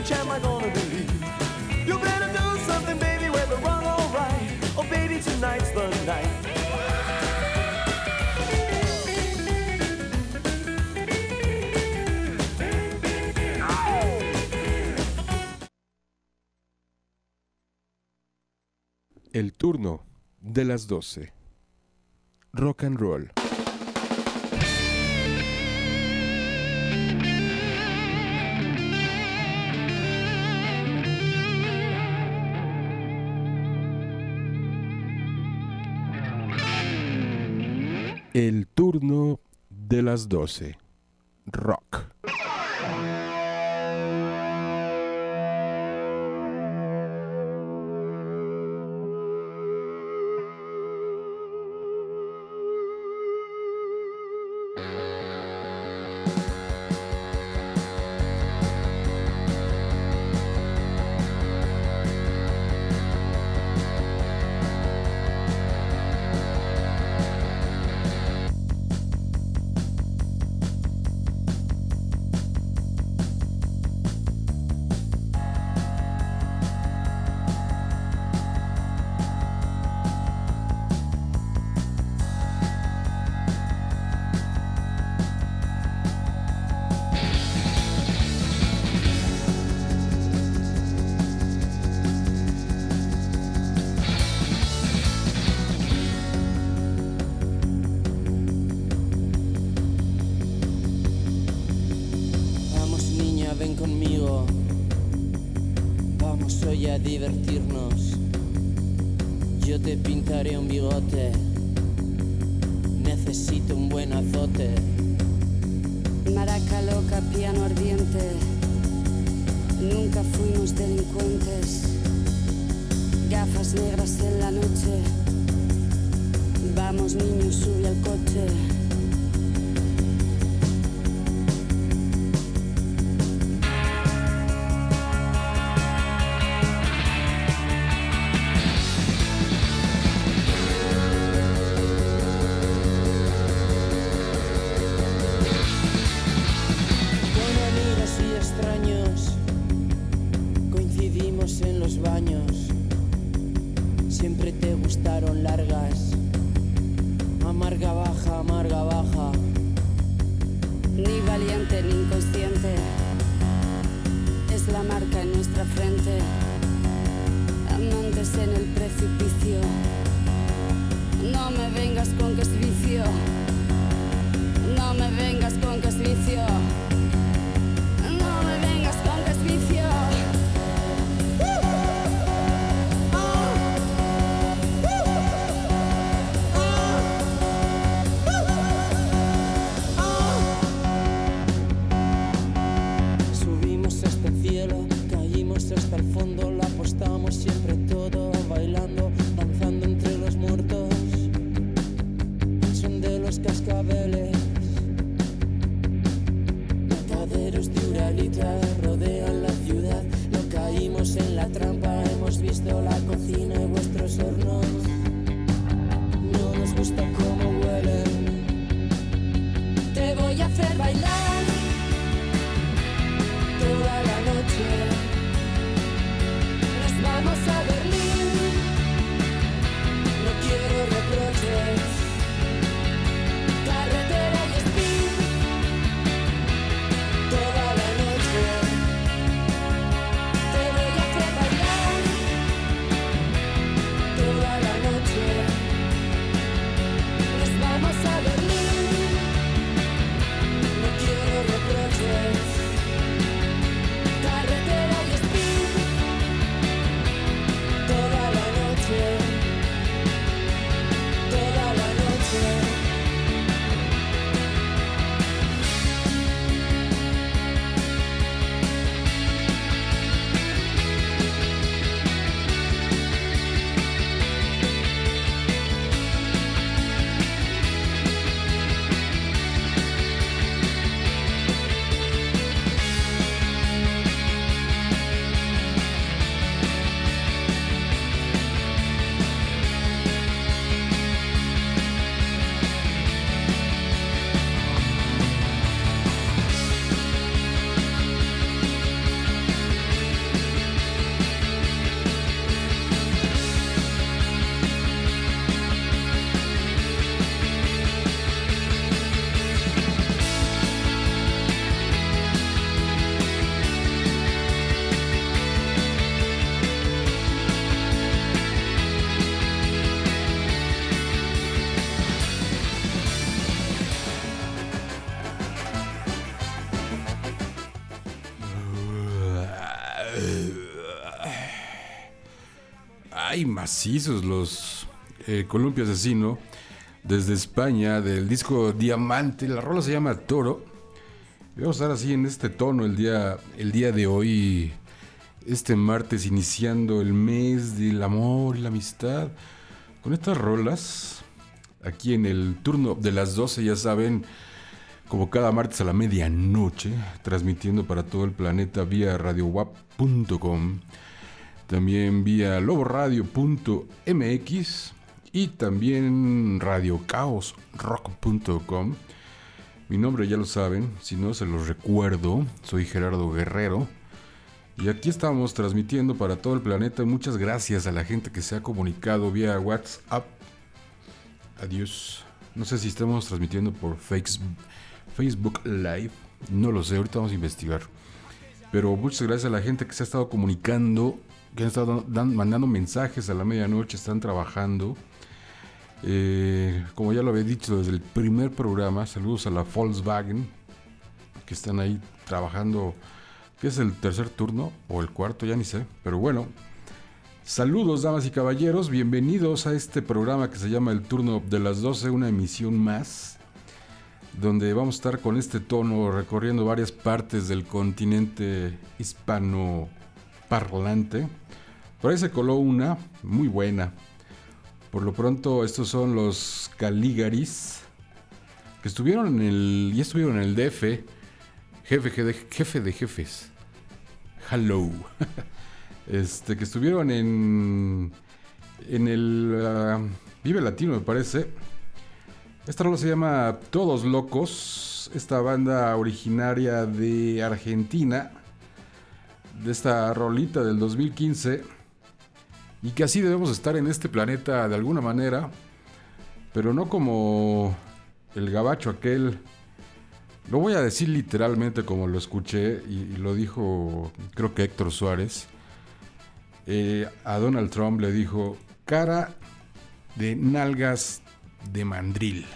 which am I gonna believe? You better do something, baby, whether wrong or right. Oh, baby, tonight's the night. El turno de las 12. Rock and roll. el turno de las 12. Rock. Macizos los eh, Columpio Asesino desde España del disco Diamante. La rola se llama Toro. Vamos a estar así en este tono el día, el día de hoy, este martes, iniciando el mes del amor y la amistad. Con estas rolas, aquí en el turno de las 12, ya saben, como cada martes a la medianoche, transmitiendo para todo el planeta vía radiowap.com, también vía loboradio.mx y también radiocaosrock.com. Mi nombre ya lo saben, si no se los recuerdo, soy Gerardo Guerrero. Y aquí estamos transmitiendo para todo el planeta. Muchas gracias a la gente que se ha comunicado vía WhatsApp. Adiós. No sé si estamos transmitiendo por Facebook Live. No lo sé, ahorita vamos a investigar. Pero muchas gracias a la gente que se ha estado comunicando, que han estado mandando mensajes a la medianoche, están trabajando. Eh, como ya lo había dicho desde el primer programa, saludos a la Volkswagen, que están ahí trabajando, que es el tercer turno o el cuarto, ya ni sé, pero bueno. Saludos, damas y caballeros, bienvenidos a este programa que se llama El Turno de las 12, una emisión más, donde vamos a estar con este tono recorriendo varias partes del continente hispano parlante. Por ahí se coló una muy buena, por lo pronto, estos son los Caligaris, que estuvieron en el. Ya estuvieron en el DF, jefe de, jefe de jefes. Hello. Este, que estuvieron en. En el. Ah, Vive Latino, me parece. Esta rola se llama Todos Locos. Esta banda originaria de Argentina. De esta rolita del 2015 y que así debemos estar en este planeta de alguna manera, pero no como el gabacho aquel. Lo voy a decir literalmente como lo escuché y, lo dijo creo que Héctor Suárez. Eh, a Donald Trump le dijo cara de nalgas de mandril.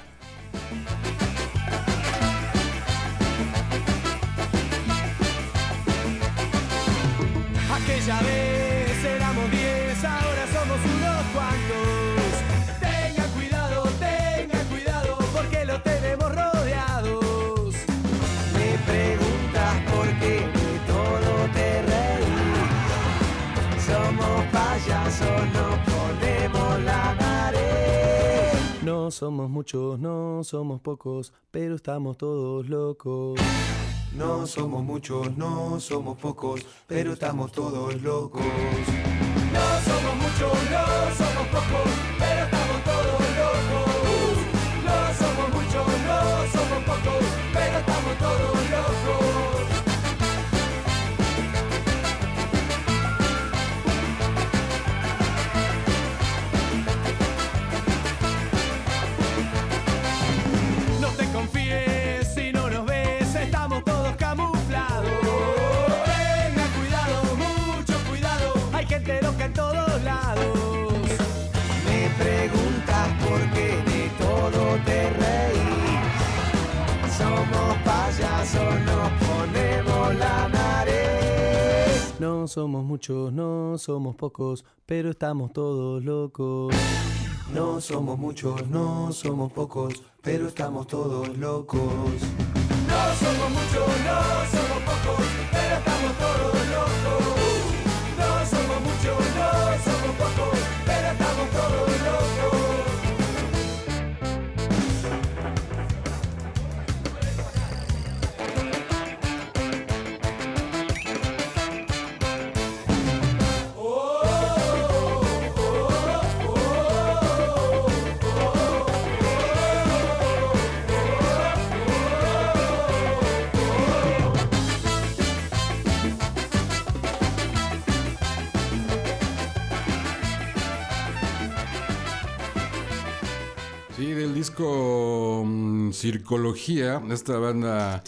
Somos muchos, no somos pocos, pero estamos todos locos. No somos muchos, no somos pocos, pero estamos todos locos. No somos muchos, no somos pocos, No somos muchos, no somos pocos, pero estamos todos locos. No somos muchos, no somos pocos, pero estamos todos locos. No somos muchos, no somos pocos, mm, Circología, esta banda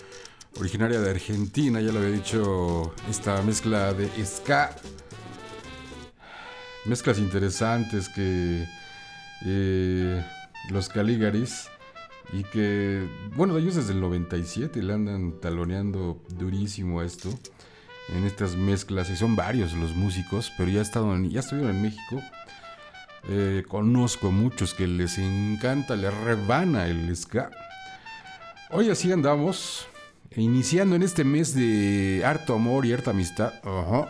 originaria de Argentina, ya lo había dicho, esta mezcla de ska, mezclas interesantes que eh, los Caligaris y que, bueno, de ellos desde el 97 le andan taloneando durísimo esto en estas mezclas y son varios los músicos, pero ya, estado en- ya estuvieron en México Eh, conozco a muchos que les encanta, les rebana el ska. Hoy así andamos, iniciando en este mes de harto amor y harta amistad. Ajá,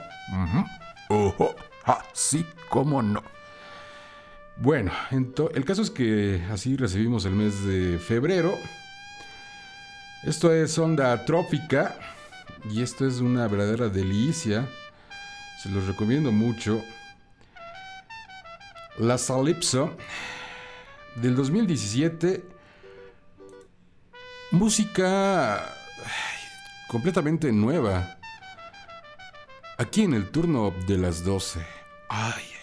ojo, así como no. Bueno, el caso es que así recibimos el mes de febrero. Esto es onda trópica y esto es una verdadera delicia. Se los recomiendo mucho. La Salipso del 2017. Música completamente nueva. Aquí en el turno de las 12. Ay, ay, ay.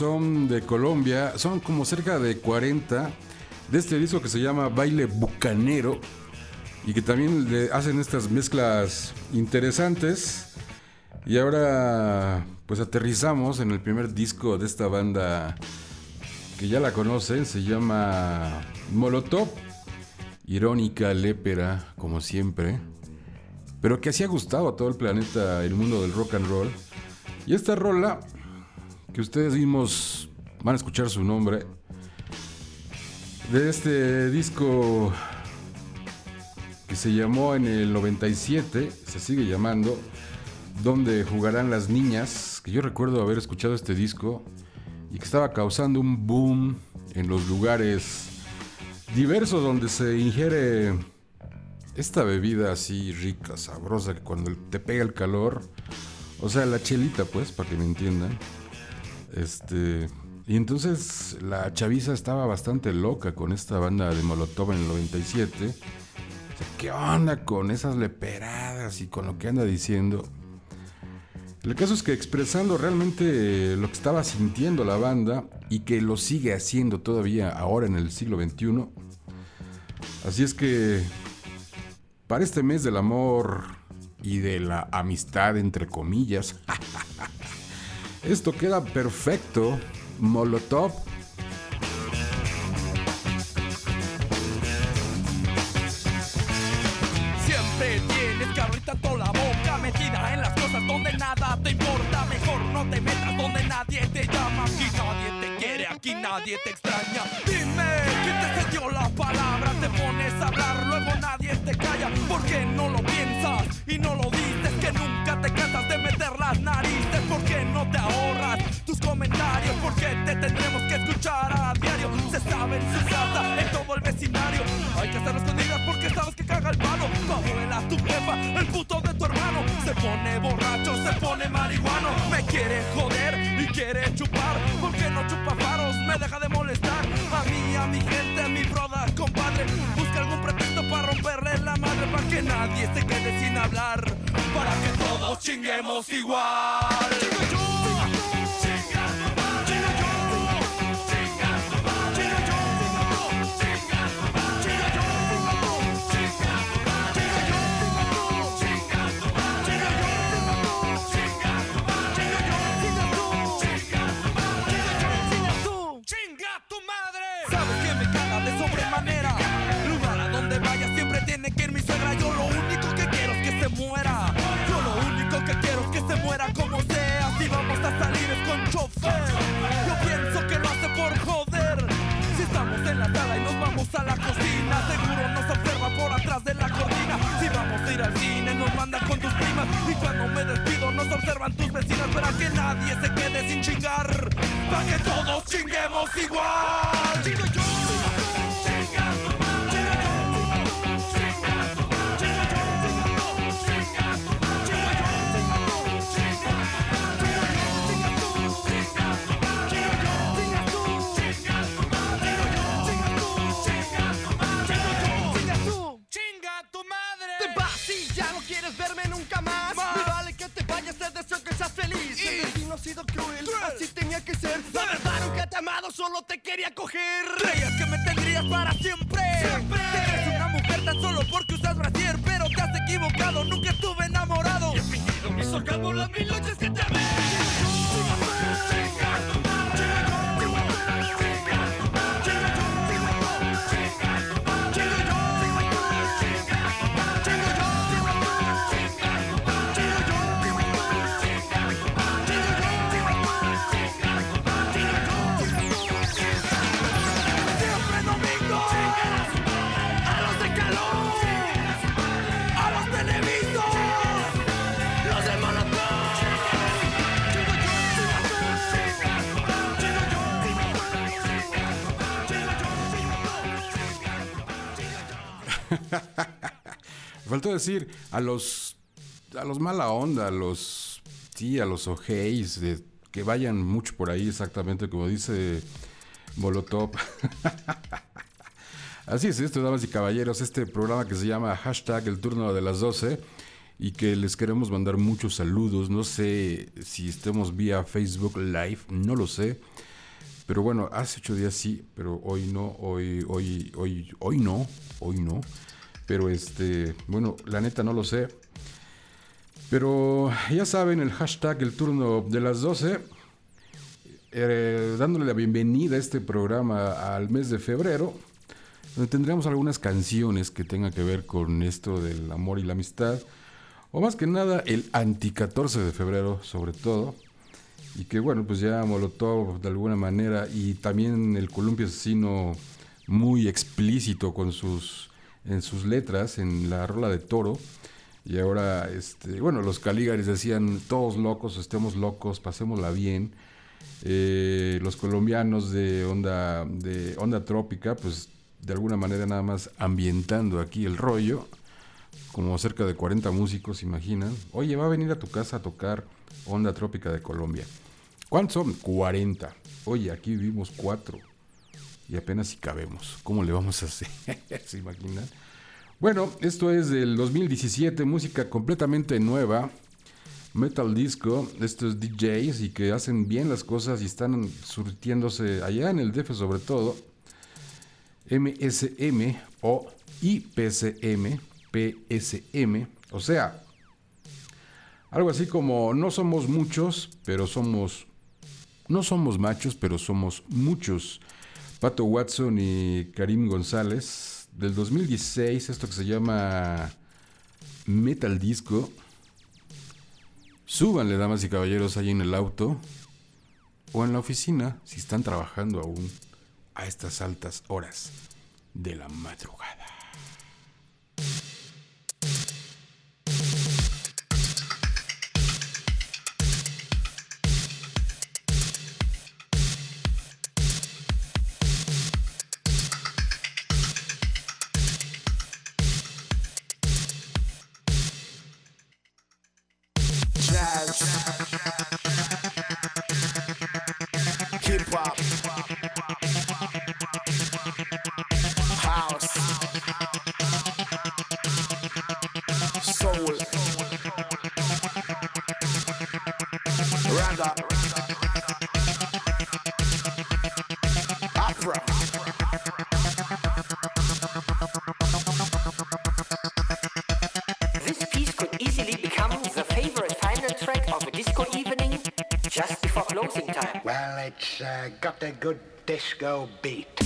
Son de Colombia, son como cerca de 40 de este disco que se llama Baile Bucanero y que también le hacen estas mezclas interesantes. Y ahora pues aterrizamos en el primer disco de esta banda que ya la conocen, se llama Molotov, irónica, lépera, como siempre, pero que así ha gustado a todo el planeta el mundo del rock and roll. Y esta rola que ustedes mismos van a escuchar su nombre de este disco que se llamó en el 97, se sigue llamando, donde jugarán las niñas, que yo recuerdo haber escuchado este disco y que estaba causando un boom en los lugares diversos donde se ingiere esta bebida así rica, sabrosa, que cuando te pega el calor, o sea, la chelita pues, para que me entiendan. Este, y entonces la chaviza estaba bastante loca con esta banda de Molotov en el 97. O ¿Qué onda con esas leperadas y con lo que anda diciendo? El caso es que expresando realmente lo que estaba sintiendo la banda y que lo sigue haciendo todavía ahora en el siglo XXI. Así es que para este mes del amor y de la amistad entre comillas, esto queda perfecto. Molotov tanto la boca metida en las cosas donde nada te importa. Mejor no te metas donde nadie te llama. Aquí nadie te quiere, aquí nadie te extraña. Dime, ¿quién te cedió la palabra? Te pones a hablar, luego nadie te calla. ¿Por qué no lo piensas y no lo dices? Que nunca te cansas de meter narices. ¿Por qué no te ahorras tus comentarios? ¿Por qué te tendremos que escuchar a diario? Se sabe en su casa, en todo el vecindario. Hay que hacerlo escondidas porque sabes que caga el palo. Tu abuela, tu jefa, el puto de tu hermano. Se pone borracho, se pone marihuano. Me quiere joder y quiere chupar. ¿Por qué no chupa faros? Me deja de molestar. A mí, a mi gente, a mi broda, compadre. Busca algún pretexto para romperle la madre. Para que nadie se quede sin hablar. Para que todos chinguemos igual. Yo pienso que lo hace por joder. Si estamos en la sala y nos vamos a la cocina, seguro nos observa por atrás de la cortina. Si vamos a ir al cine, nos manda con tus primas. Y cuando me despido, nos observan tus vecinas. Para que nadie se quede sin chingar. Para que todos chinguemos igual. Sido cruel, así tenía que ser. La verdad nunca te amado, solo te quería coger. Creías que me tendrías para siempre. Siempre. Te crees una mujer tan solo porque usas brasier, pero te has equivocado. Nunca estuve enamorado. Faltó decir a los a los mala onda, a los sí, a los ojeis, de- que vayan mucho por ahí exactamente como dice Molotov. Así es esto, damas y caballeros, este programa que se llama hashtag el turno de las 12 y que les queremos mandar muchos saludos. No sé si estemos vía Facebook Live, no lo sé. Pero bueno, hace ocho días sí, pero hoy no, hoy, hoy, hoy, hoy no, hoy no. Pero este, bueno, la neta no lo sé. Pero ya saben, el hashtag el turno de las 12, eh, dándole la bienvenida a este programa al mes de febrero, donde tendremos algunas canciones que tengan que ver con esto del amor y la amistad, o más que nada el anti 14 de febrero sobre todo, y que bueno, pues ya Molotov de alguna manera, y también el columpio asesino muy explícito con sus, en sus letras, en la rola de toro, y ahora, este, bueno, los Caligaris decían, todos locos, estemos locos, pasémosla bien. Eh, los colombianos de onda, de onda trópica, pues de alguna manera nada más ambientando aquí el rollo, como cerca de 40 músicos, imaginan. Oye, va a venir a tu casa a tocar onda trópica de Colombia. ¿Cuántos son? 40. Oye, aquí vivimos cuatro. Y apenas si cabemos. ¿Cómo le vamos a hacer? ¿Se imaginan? Bueno, esto es del 2017, música completamente nueva. Metal Disco, estos DJs y que hacen bien las cosas y están surtiéndose allá en el DF sobre todo. MSM o IPCM, PSM, o sea, algo así como no somos muchos, pero somos no somos machos, pero somos muchos. Pato Watson y Karim González del 2016, esto que se llama Metal Disco. Súbanle, damas y caballeros, ahí en el auto o en la oficina, si están trabajando aún a estas altas horas de la madrugada. A good disco beat.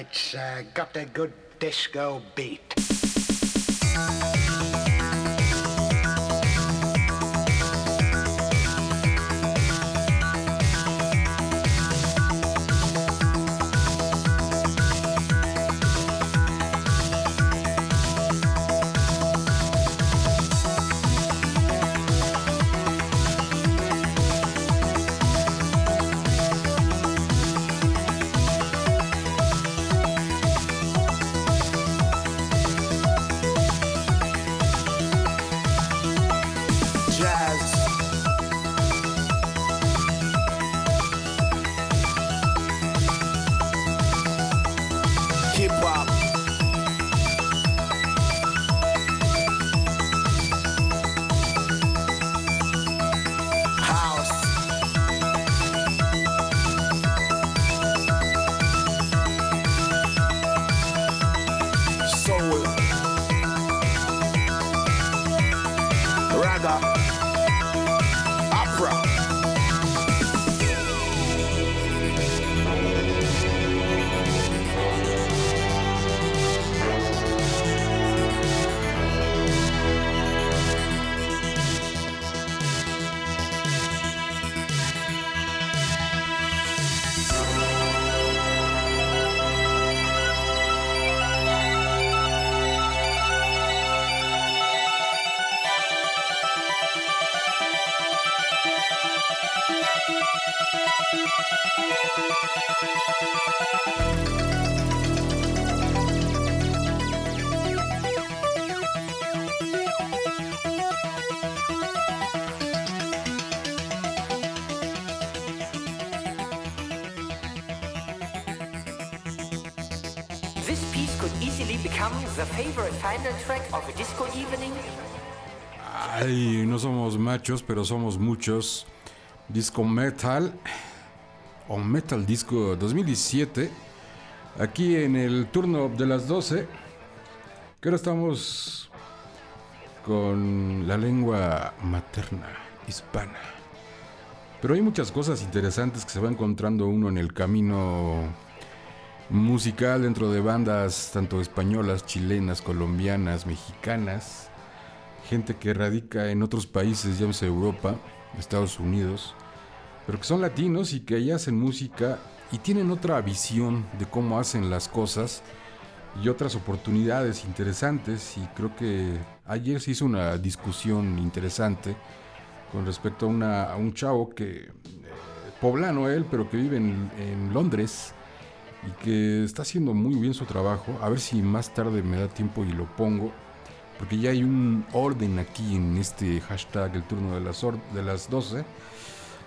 It's uh, got a good disco beat. Ay, no somos machos, pero somos muchos. Disco Metal o Metal Disco 2017. Aquí en el turno de las 12. Que ahora estamos con la lengua materna hispana. Pero hay muchas cosas interesantes que se va encontrando uno en el camino musical dentro de bandas tanto españolas, chilenas, colombianas, mexicanas gente que radica en otros países, llámese Europa, Estados Unidos, pero que son latinos y que ahí hacen música y tienen otra visión de cómo hacen las cosas y otras oportunidades interesantes. Y creo que ayer se hizo una discusión interesante con respecto a, una- un chavo que, eh, poblano él, pero que vive en Londres y que está haciendo muy bien su trabajo. A ver si más tarde me da tiempo y lo pongo porque ya hay un orden aquí en este hashtag el turno de las, de las 12.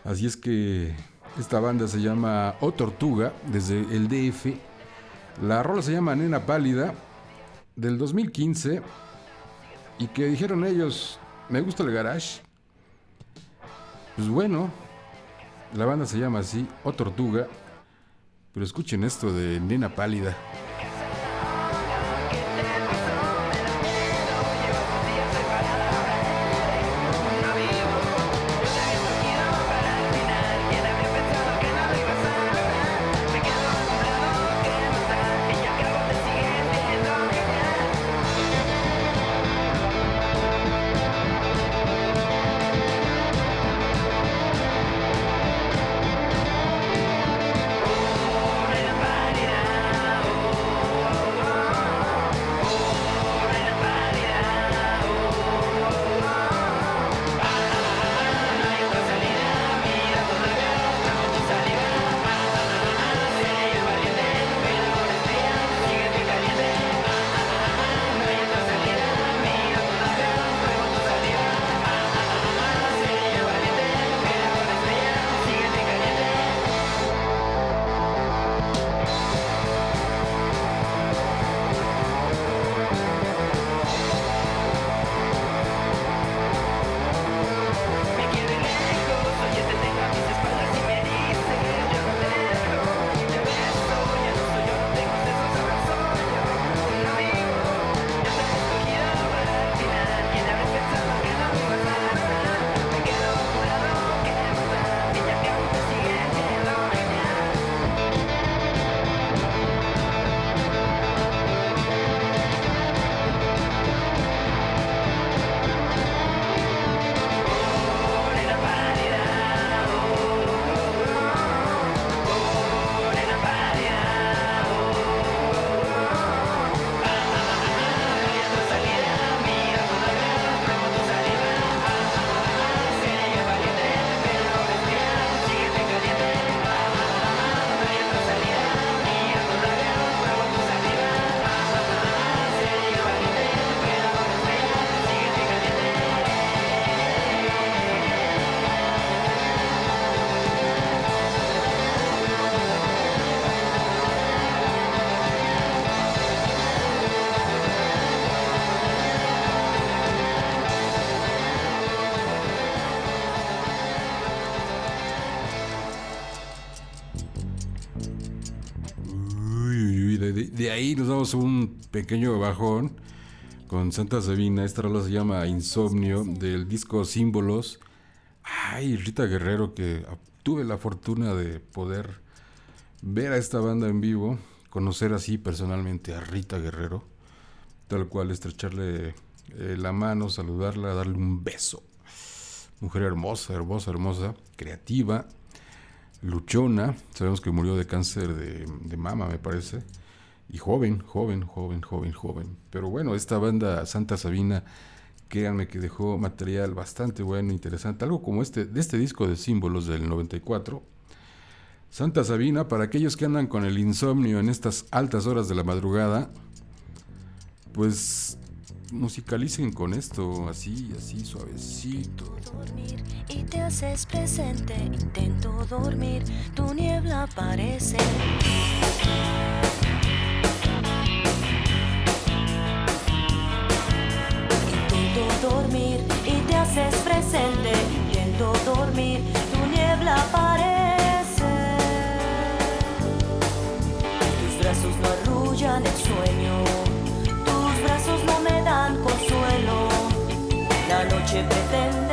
Así es que esta banda se llama O Tortuga desde el DF. La rola se llama Nena Pálida del 2015 y que dijeron ellos, me gusta el garage. Pues bueno, la banda se llama así, O Tortuga. Pero escuchen esto de Nena Pálida. Ahí nos damos un pequeño bajón con Santa Sabina. Esta rola se llama Insomnio del disco Símbolos. Ay, Rita Guerrero, que tuve la fortuna de poder ver a esta banda en vivo, conocer así personalmente a Rita Guerrero, tal cual estrecharle eh, la mano, saludarla, darle un beso. Mujer hermosa, hermosa, hermosa, creativa, luchona. Sabemos que murió de cáncer de mama, me parece. Y joven, joven, joven, joven, joven. Pero bueno, esta banda Santa Sabina, créanme que dejó material bastante bueno, interesante. Algo como este, de este disco de símbolos del 94. Santa Sabina, para aquellos que andan con el insomnio en estas altas horas de la madrugada, pues musicalicen con esto, así, así, suavecito. dormir y te haces presente. Intento dormir, tu niebla aparece. Intento dormir y te haces presente. Intento dormir, tu niebla aparece. Tus brazos no arrullan el sueño. Tus brazos no me dan consuelo. La noche pretende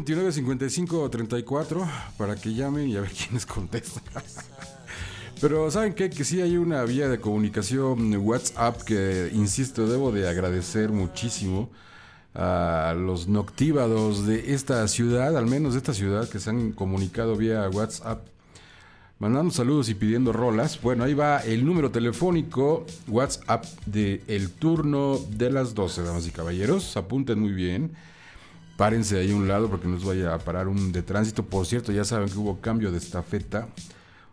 229 55 para que llamen y a ver quiénes contestan. Pero saben qué? que sí hay una vía de comunicación WhatsApp que, insisto, debo de agradecer muchísimo a los noctívados de esta ciudad, al menos de esta ciudad, que se han comunicado vía WhatsApp. Mandando saludos y pidiendo rolas. Bueno, ahí va el número telefónico WhatsApp de el turno de las 12, damas y caballeros. Apunten muy bien. Párense ahí a un lado porque no nos vaya a parar un de tránsito. Por cierto, ya saben que hubo cambio de estafeta.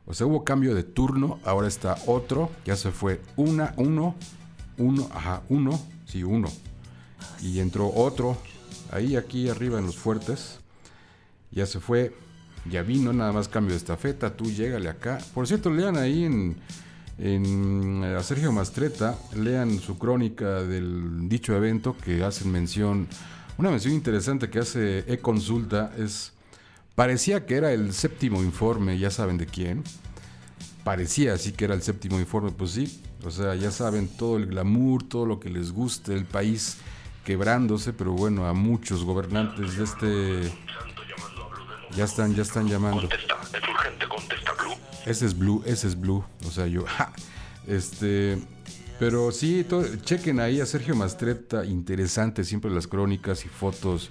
O sea, hubo cambio de turno. Ahora está otro. Ya se fue una, uno, uno, ajá, uno, sí, uno. Y entró otro. Ahí, aquí arriba en los fuertes. Ya se fue. Ya vino, nada más cambio de estafeta. Tú llégale acá. Por cierto, lean ahí en, en, a Sergio Mastreta, lean su crónica del dicho evento que hacen mención, una mención interesante que hace e-consulta es, parecía que era el séptimo informe, ya saben de quién, parecía así que era el séptimo informe, pues sí, o sea, ya saben todo el glamour, todo lo que les gusta, el país quebrándose, pero bueno, a muchos gobernantes de este... Ya están, ya están llamando. Contesta, es urgente, contesta, Blue. Ese es Blue, ese es Blue. O sea, yo. ja. Este. Pero sí, to- chequen ahí a Sergio Mastreta. Interesante siempre las crónicas y fotos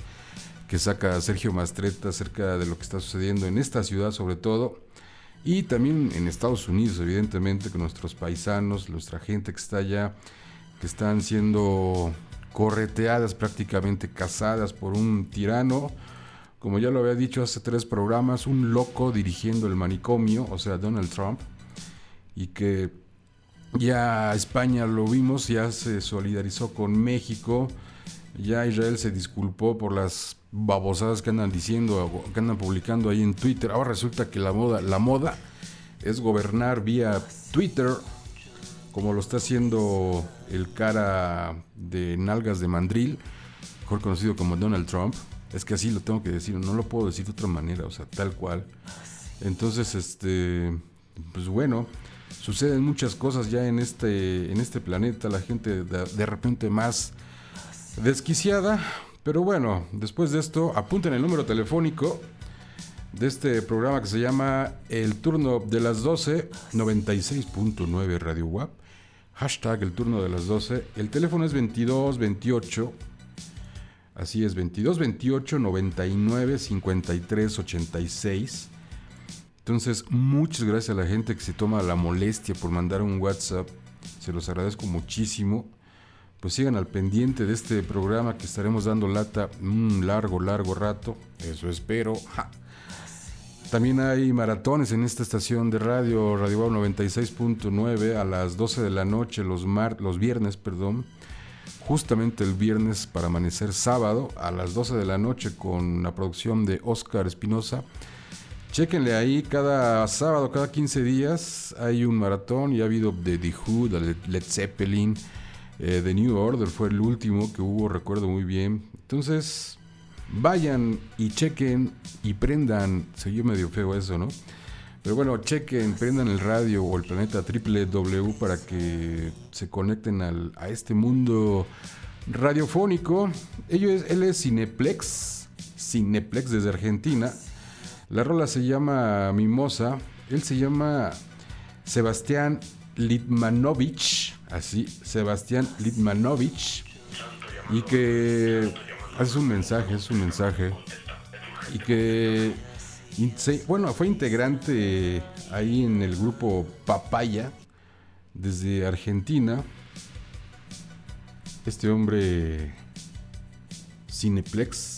que saca Sergio Mastreta acerca de lo que está sucediendo en esta ciudad, sobre todo. Y también en Estados Unidos, evidentemente, con nuestros paisanos, nuestra gente que está allá, que están siendo correteadas, prácticamente cazadas por un tirano como ya lo había dicho hace tres programas, un loco dirigiendo el manicomio, o sea, Donald Trump, y que ya España lo vimos, ya se solidarizó con México, ya Israel se disculpó por las babosadas que andan diciendo, que andan publicando ahí en Twitter. Ahora resulta que la moda, la moda es gobernar vía Twitter, como lo está haciendo el cara de nalgas de mandril, mejor conocido como Donald Trump. Es que así lo tengo que decir, no lo puedo decir de otra manera, o sea, tal cual. Entonces, este, pues bueno, suceden muchas cosas ya en este, en este planeta, la gente de, repente más desquiciada, pero bueno, después de esto, apunten el número telefónico de este programa que se llama El Turno de las 12, 96.9 Radio WAP, hashtag El Turno de las 12, el teléfono es 22 28 Así es, 22 28 99 53 86. Entonces, muchas gracias a la gente que se toma la molestia por mandar un WhatsApp. Se los agradezco muchísimo. Pues sigan al pendiente de este programa que estaremos dando lata un largo, largo rato. Eso espero. También hay maratones en esta estación de radio, Radio Wow 96.9 a las 12 de la noche, los, los viernes, perdón justamente el viernes para amanecer sábado a las 12 de la noche con la producción de Oscar Espinosa. Chequenle ahí, cada sábado, cada 15 días hay un maratón y ha habido The Who, de Led Zeppelin, eh, The New Order fue el último que hubo, recuerdo muy bien. Entonces, vayan y chequen y prendan, se oyó medio feo eso, ¿no? Pero bueno, chequen, prendan el radio o el planeta www para que se conecten al, a este mundo radiofónico. Ello es, él es Cineplex, Cineplex desde Argentina. La rola se llama Mimosa. Él se llama Sebastián Litmanovich, así, Sebastián Litmanovich. Y que es un mensaje, es un mensaje. Y que bueno, fue integrante ahí en el grupo Papaya desde Argentina. Este hombre Cineplex.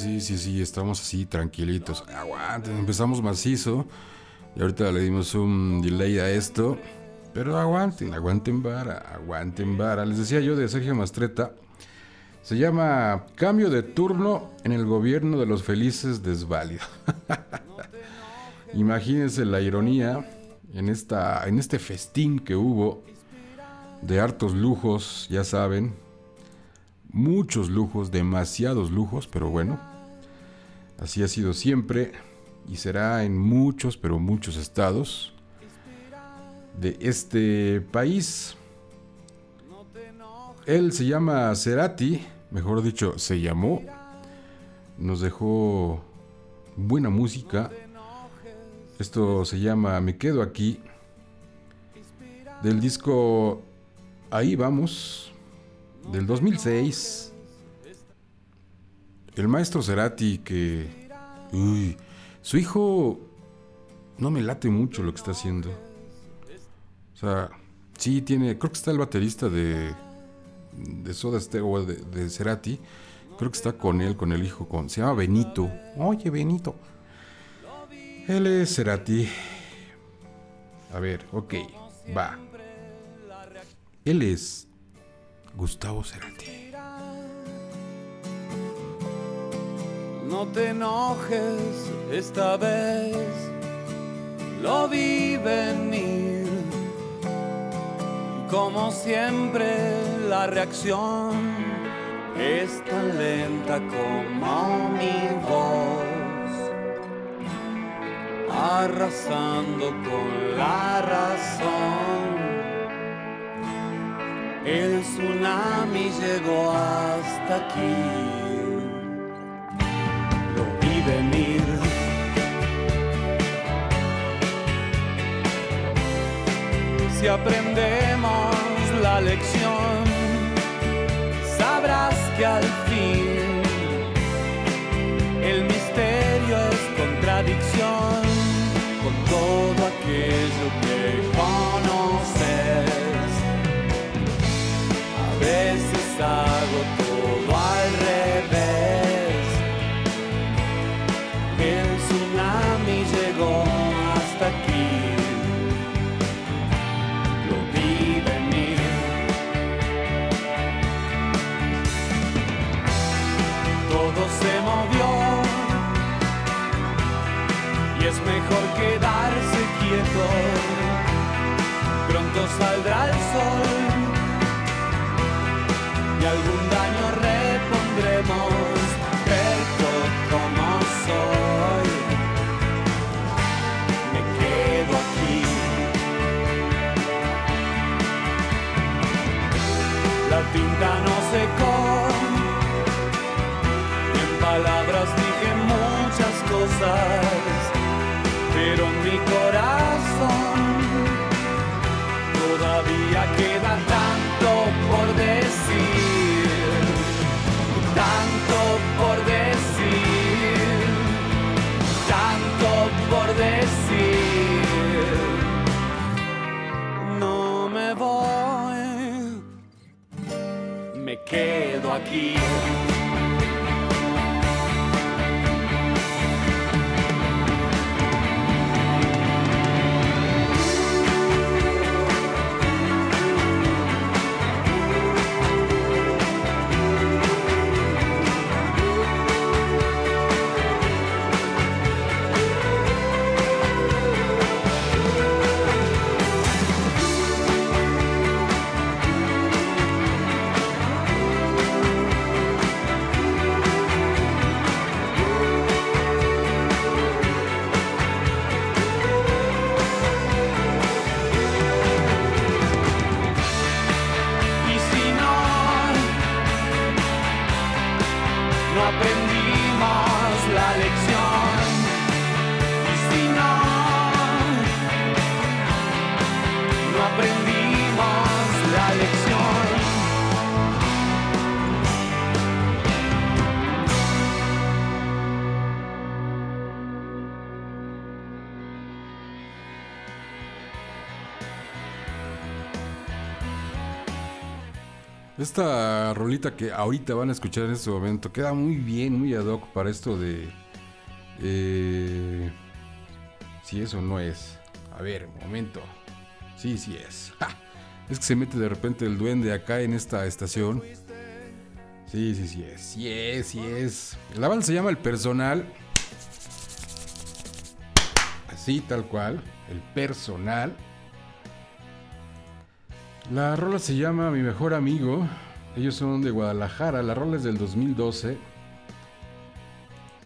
Sí, sí, sí, estamos así tranquilitos. Aguanten, empezamos macizo. Y ahorita le dimos un delay a esto. Pero aguanten, aguanten vara, aguanten vara. Les decía yo de Sergio Mastreta. Se llama Cambio de turno en el gobierno de los felices desválidos. Imagínense la ironía en, esta, en este festín que hubo de hartos lujos, ya saben. Muchos lujos, demasiados lujos, pero bueno. Así ha sido siempre y será en muchos, pero muchos estados de este país. Él se llama Cerati, mejor dicho, se llamó. Nos dejó buena música. Esto se llama Me quedo aquí. Del disco Ahí vamos, del 2006. El maestro Cerati que... Uy, su hijo no me late mucho lo que está haciendo. O sea, sí tiene, creo que está el baterista de de Soda Stereo de, de Cerati. Creo que está con él, con el hijo, con se llama Benito. Oye, Benito. Él es Cerati. A ver, ok, va. Él es Gustavo Cerati. No te enojes esta vez, lo vi venir. Como siempre, la reacción es tan lenta como mi voz, arrasando con la razón. El tsunami llegó hasta aquí, venir. Si aprendemos la lección, sabrás que al quedo Esta rolita que ahorita van a escuchar en este momento queda muy bien, muy ad hoc para esto de. eh, si eso no es. A ver, momento. Sí, sí es. Es que se mete de repente el duende acá en esta estación. Sí, sí, sí es. Sí es, sí es. La banda se llama El Personal. Así, tal cual. El Personal. La rola se llama Mi Mejor Amigo. Ellos son de Guadalajara. La rola es del 2012.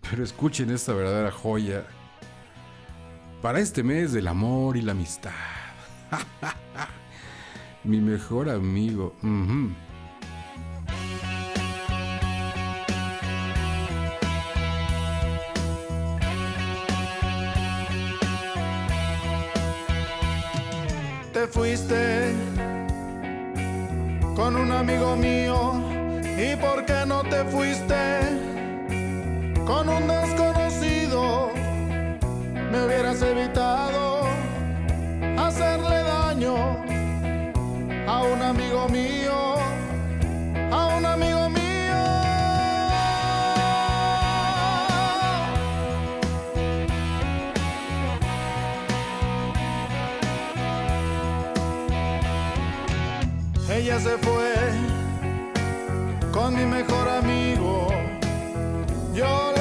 Pero escuchen esta verdadera joya. Para este mes del amor y la amistad. Mi mejor amigo. Te fuiste con un amigo mío. ¿Y por qué no te fuiste con un desconocido? Me hubieras evitado hacerle daño a un amigo mío, a un amigo Ella se fue con mi mejor amigo. Yo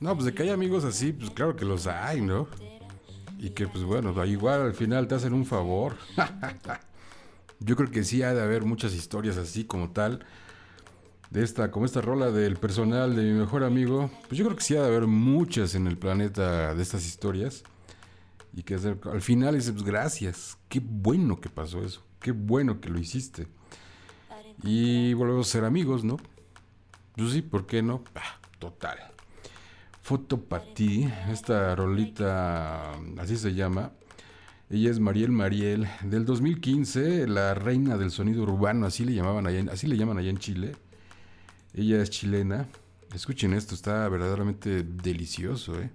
No, pues de que hay amigos así, pues claro que los hay, ¿no? Y que pues bueno, igual al final te hacen un favor. Yo creo que sí ha de haber muchas historias así como tal. De esta, como esta rola del personal de mi mejor amigo. Pues yo creo que sí ha de haber muchas en el planeta de estas historias. Y que hacer- al final dices, pues gracias. Qué bueno que pasó eso. Qué bueno que lo hiciste. Y volvemos a ser amigos, ¿no? Pues sí, ¿por qué no? Bah, total. Foto para ti, esta rolita, así se llama. Ella es Mariel Mariel, del 2015, la reina del sonido urbano, así le llamaban allá, así le llaman allá en Chile. Ella es chilena. Escuchen esto, está verdaderamente delicioso, ¿eh?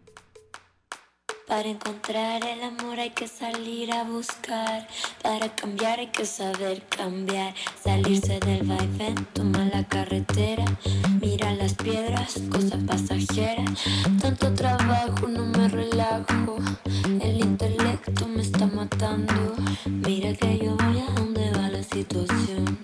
Para encontrar el amor hay que salir a buscar. Para cambiar hay que saber cambiar. Salirse del vaivén, tomar la carretera. Mira las piedras, cosa pasajera. Tanto trabajo, no me relajo. El intelecto me está matando. Mira que yo voy a donde va la situación.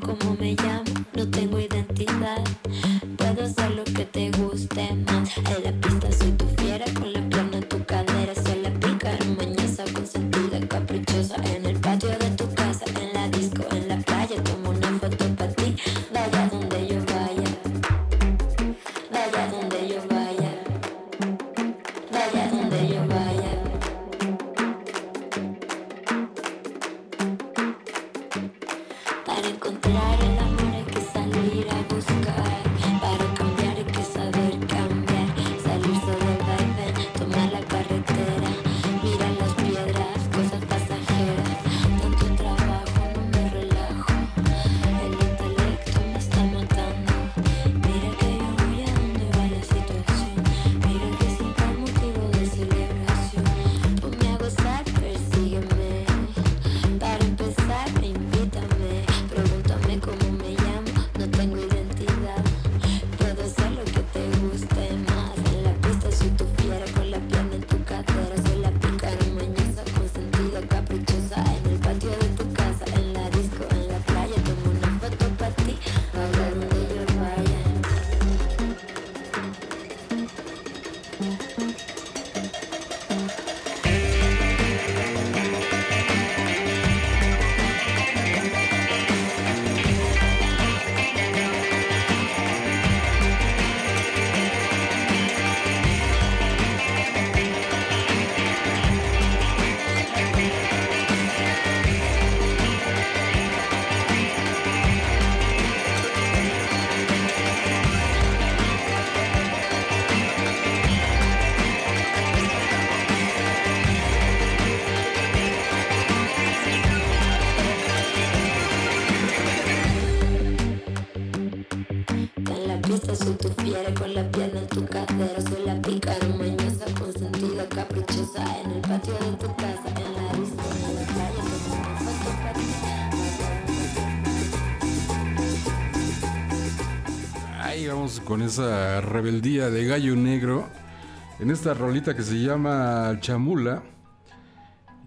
cómo me llamo, no tengo identidad. Puedo hacer lo que te guste más. El con esa rebeldía de gallo negro. En esta rolita que se llama Chamula.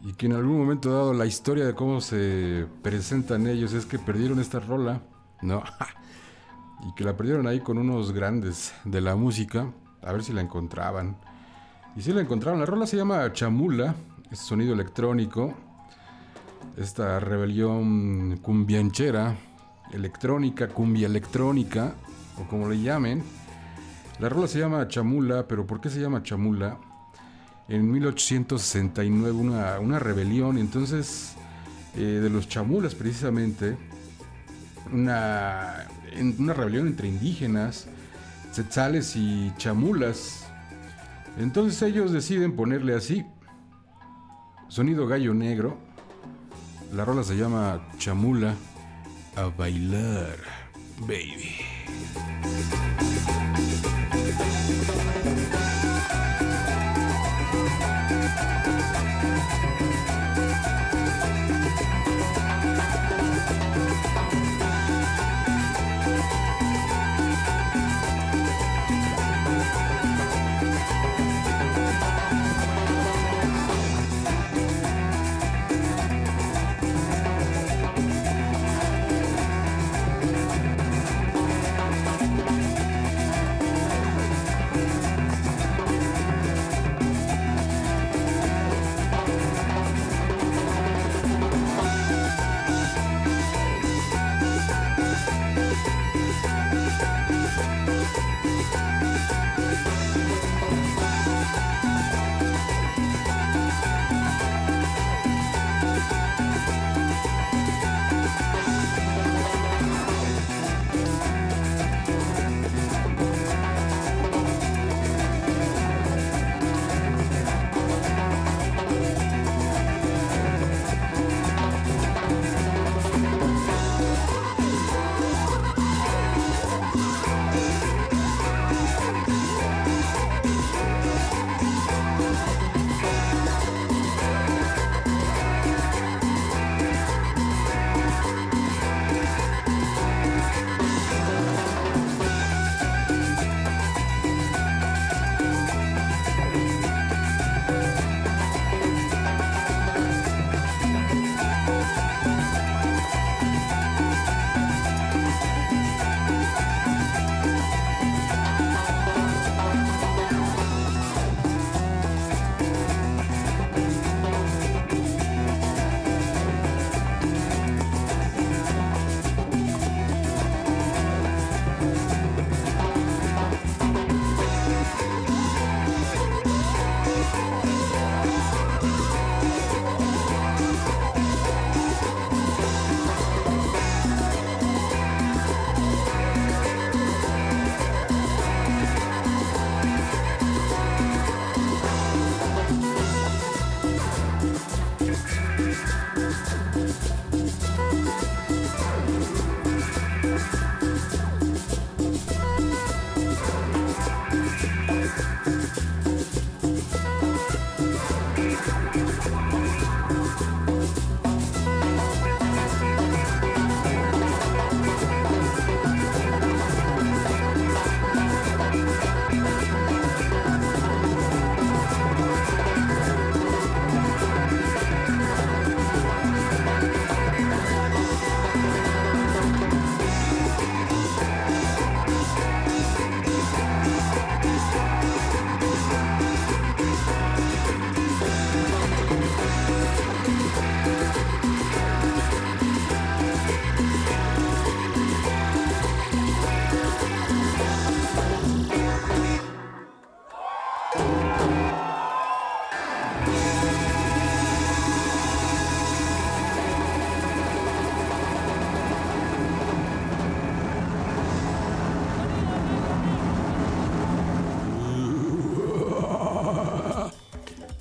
Y que en algún momento dado la historia de cómo se presentan ellos es que perdieron esta rola. No. y que la perdieron ahí con unos grandes de la música. A ver si la encontraban. Y si la encontraron. La rola se llama Chamula. Es sonido electrónico. Esta rebelión cumbianchera. Electrónica, cumbia electrónica. O como le llamen. La rola se llama Chamula. Pero ¿por qué se llama Chamula? En 1869 una, una rebelión. Entonces, eh, de los chamulas precisamente. Una, una rebelión entre indígenas, tzetzales y chamulas. Entonces ellos deciden ponerle así. Sonido gallo negro. La rola se llama Chamula a bailar, baby. Thank you.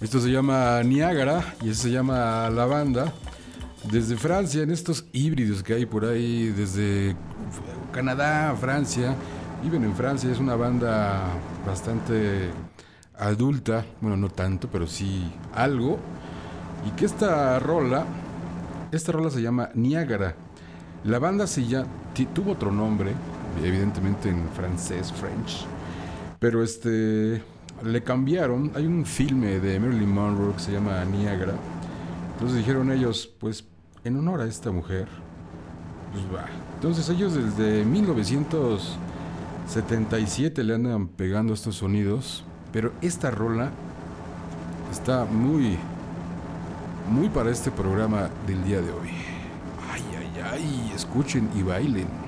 Esto se llama Niágara y se llama La Banda. Desde Francia, en estos híbridos que hay por ahí, desde Canadá, Francia, viven en Francia, es una banda bastante adulta, bueno, no tanto, pero sí algo. Y que esta rola, esta rola se llama Niágara. La banda se ya tuvo otro nombre, evidentemente en francés, French, pero este le cambiaron. Hay un filme de Marilyn Monroe que se llama Niágara. Entonces dijeron ellos, pues en honor a esta mujer, pues va. Entonces ellos desde 1977 le andan pegando estos sonidos, pero esta rola está muy, muy para este programa del día de hoy. Ay, ay, ay, escuchen y bailen.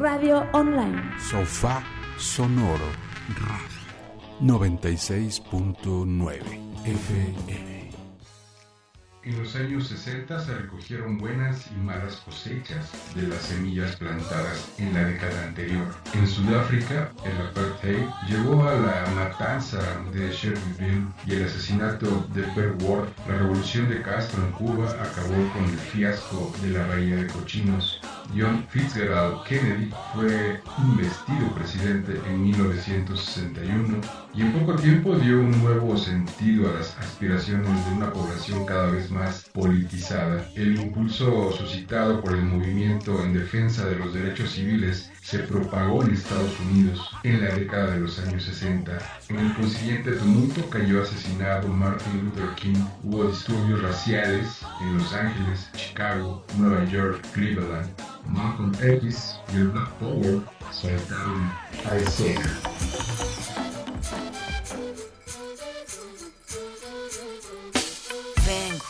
Radio Online. Sofá Sonoro Radio 96.9 FM. En los años 60 se recogieron buenas y malas cosechas de las semillas plantadas en la década anterior. En Sudáfrica, el apartheid llevó a la matanza de Shelbyville y el asesinato de Pearl Ward. La revolución de Castro en Cuba acabó con el fiasco de la Bahía de Cochinos. John Fitzgerald Kennedy fue investido presidente en 1961 y en poco tiempo dio un nuevo sentido a las aspiraciones de una población cada vez más politizada. El impulso suscitado por el movimiento en defensa de los derechos civiles se propagó en Estados Unidos en la década de los años 60. En el consiguiente tumulto cayó asesinado Martin Luther King. Hubo disturbios raciales en Los Ángeles, Chicago, Nueva York, Cleveland. Malcolm X y el Black Power. Vengo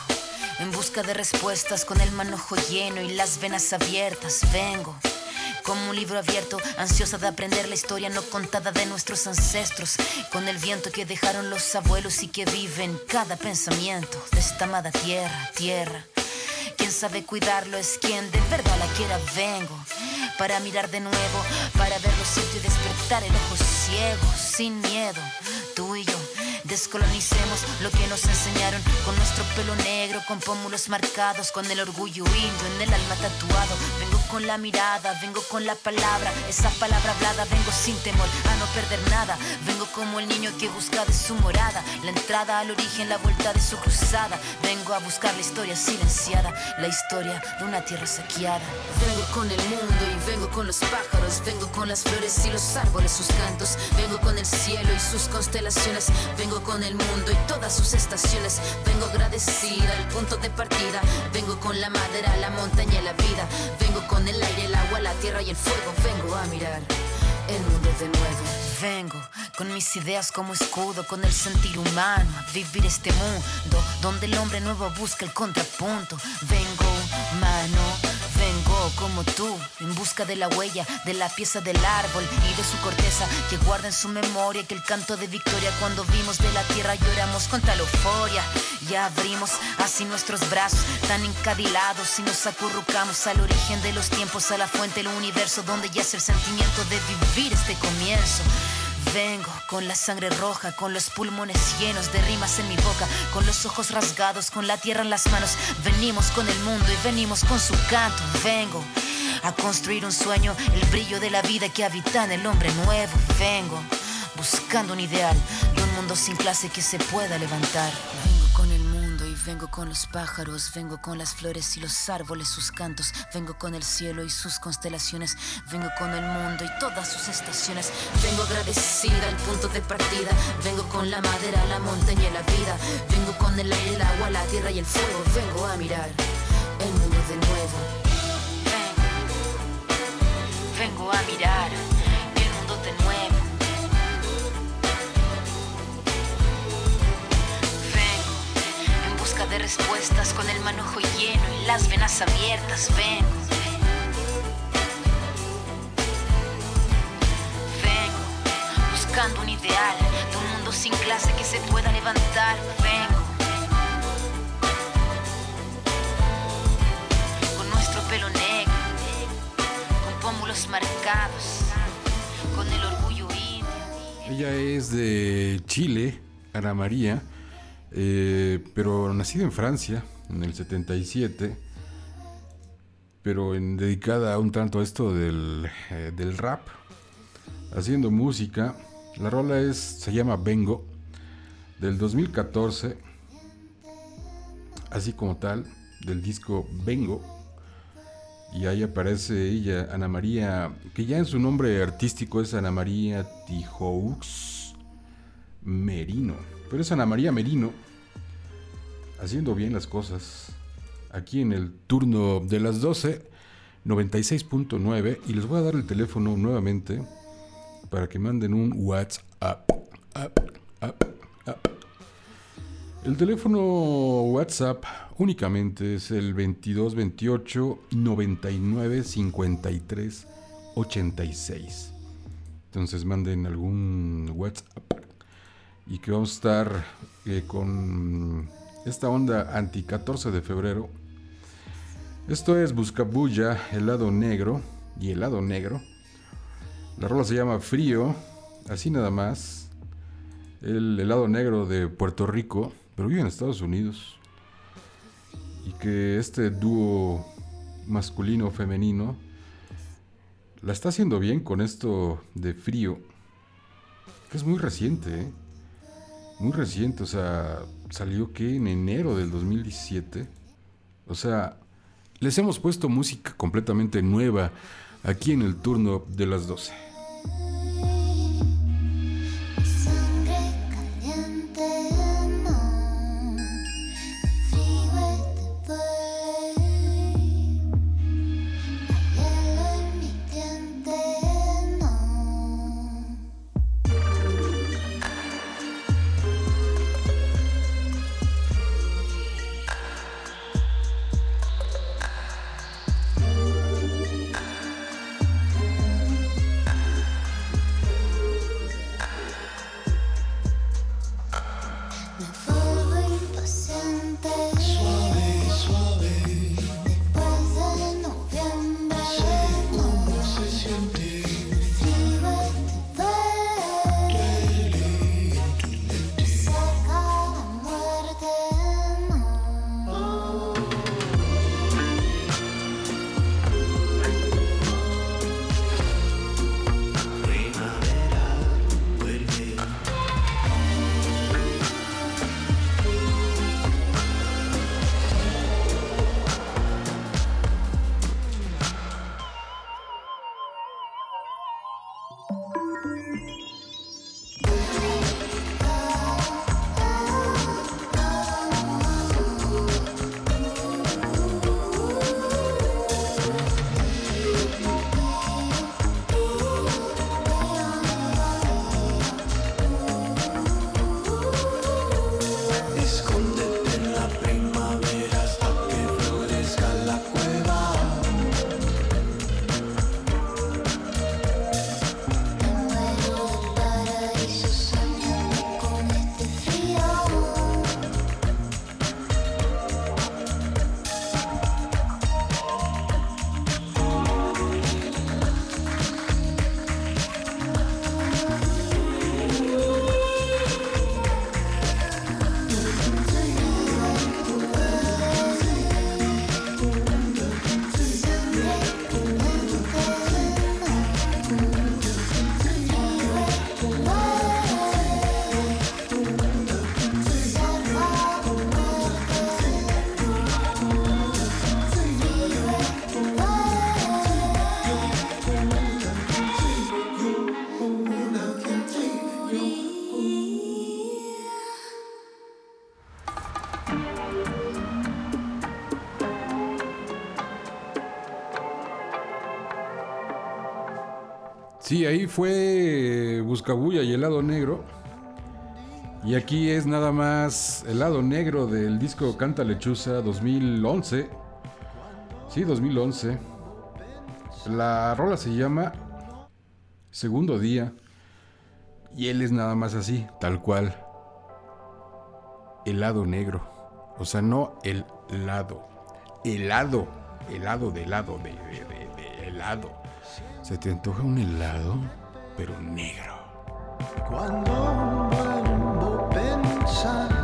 en busca de respuestas con el manojo lleno y las venas abiertas. Vengo como un libro abierto, ansiosa de aprender la historia no contada de nuestros ancestros, con el viento que dejaron los abuelos y que vive en cada pensamiento de esta amada tierra, tierra. Quien sabe cuidarlo es quien de verdad la quiera. Vengo para mirar de nuevo, para ver lo cierto y despertar el ojo ciego, sin miedo, tú y yo. Descolonicemos lo que nos enseñaron con nuestro pelo negro, con pómulos marcados, con el orgullo indio en el alma tatuado. Vengo con la mirada, vengo con la palabra, esa palabra hablada, vengo sin temor a no perder nada. Vengo como el niño que busca de su morada, la entrada al origen, la vuelta de su cruzada. Vengo a buscar la historia silenciada, la historia de una tierra saqueada. Vengo con el mundo y vengo con los pájaros, vengo con las flores y los árboles, sus cantos. Vengo con el cielo y sus constelaciones, vengo con el mundo y todas sus estaciones. Vengo agradecida al punto de partida, vengo con la madera, la montaña y la vida. Vengo con el aire, el agua, la tierra y el fuego. Vengo a mirar el mundo de nuevo. Vengo con mis ideas como escudo, con el sentir humano, a vivir este mundo donde el hombre nuevo busca el contrapunto. Vengo, mano, vengo como tú, en busca de la huella, de la pieza del árbol y de su corteza que guarda en su memoria que el canto de victoria cuando vimos de la tierra lloramos con tal euforia. Y abrimos así nuestros brazos tan encadilados y nos acurrucamos al origen de los tiempos, a la fuente del universo donde yace el sentimiento de vivir este comienzo. Vengo con la sangre roja, con los pulmones llenos de rimas en mi boca, con los ojos rasgados, con la tierra en las manos. Venimos con el mundo y venimos con su canto. Vengo a construir un sueño, el brillo de la vida que habita en el hombre nuevo. Vengo buscando un ideal de un mundo sin clase que se pueda levantar. Vengo con los pájaros, vengo con las flores y los árboles, sus cantos, vengo con el cielo y sus constelaciones, vengo con el mundo y todas sus estaciones, vengo agradecida al punto de partida, vengo con la madera, la montaña y la vida, vengo con el aire, el agua, la tierra y el fuego, vengo a mirar el mundo de nuevo. Vengo, vengo a mirar de respuestas con el manojo lleno y las venas abiertas. Vengo. Vengo buscando un ideal de un mundo sin clase que se pueda levantar. Vengo. Con nuestro pelo negro, con pómulos marcados, con el orgullo indio. Ella es de Chile, Ana María, eh, pero nacida en Francia en el 77, pero en, dedicada un tanto a esto del, eh, del rap, haciendo música. La rola es, se llama Vengo, del 2014, así como tal, del disco Vengo. Y ahí aparece ella, Ana María, que ya en su nombre artístico es Ana María Tijoux Merino. Pero es Ana María Merino, haciendo bien las cosas. Aquí en el turno de las 12, 96.9. Y les voy a dar el teléfono nuevamente para que manden un WhatsApp. Up, up, up. El teléfono WhatsApp únicamente es el 2228 99 53 86. Entonces manden algún WhatsApp y que vamos a estar eh, con esta onda anti 14 de febrero. Esto es Buscabulla, helado negro y helado negro. La rola se llama Frío, así nada más. El helado negro de Puerto Rico, pero vive en Estados Unidos. Y que este dúo masculino-femenino la está haciendo bien con esto de frío. Que es muy reciente, ¿eh? Muy reciente, o sea, salió que en enero del 2017. O sea, les hemos puesto música completamente nueva aquí en el turno de las 12. Sí, ahí fue Buscabulla y helado negro. Y aquí es nada más helado negro del disco Canta Lechuza 2011. Sí, 2011. La rola se llama Segundo Día. Y él es nada más así, tal cual. Helado negro. O sea, no el helado. Helado. Helado de helado, de- de helado. Se te antoja un helado, pero negro. Cuando vuelvo pensar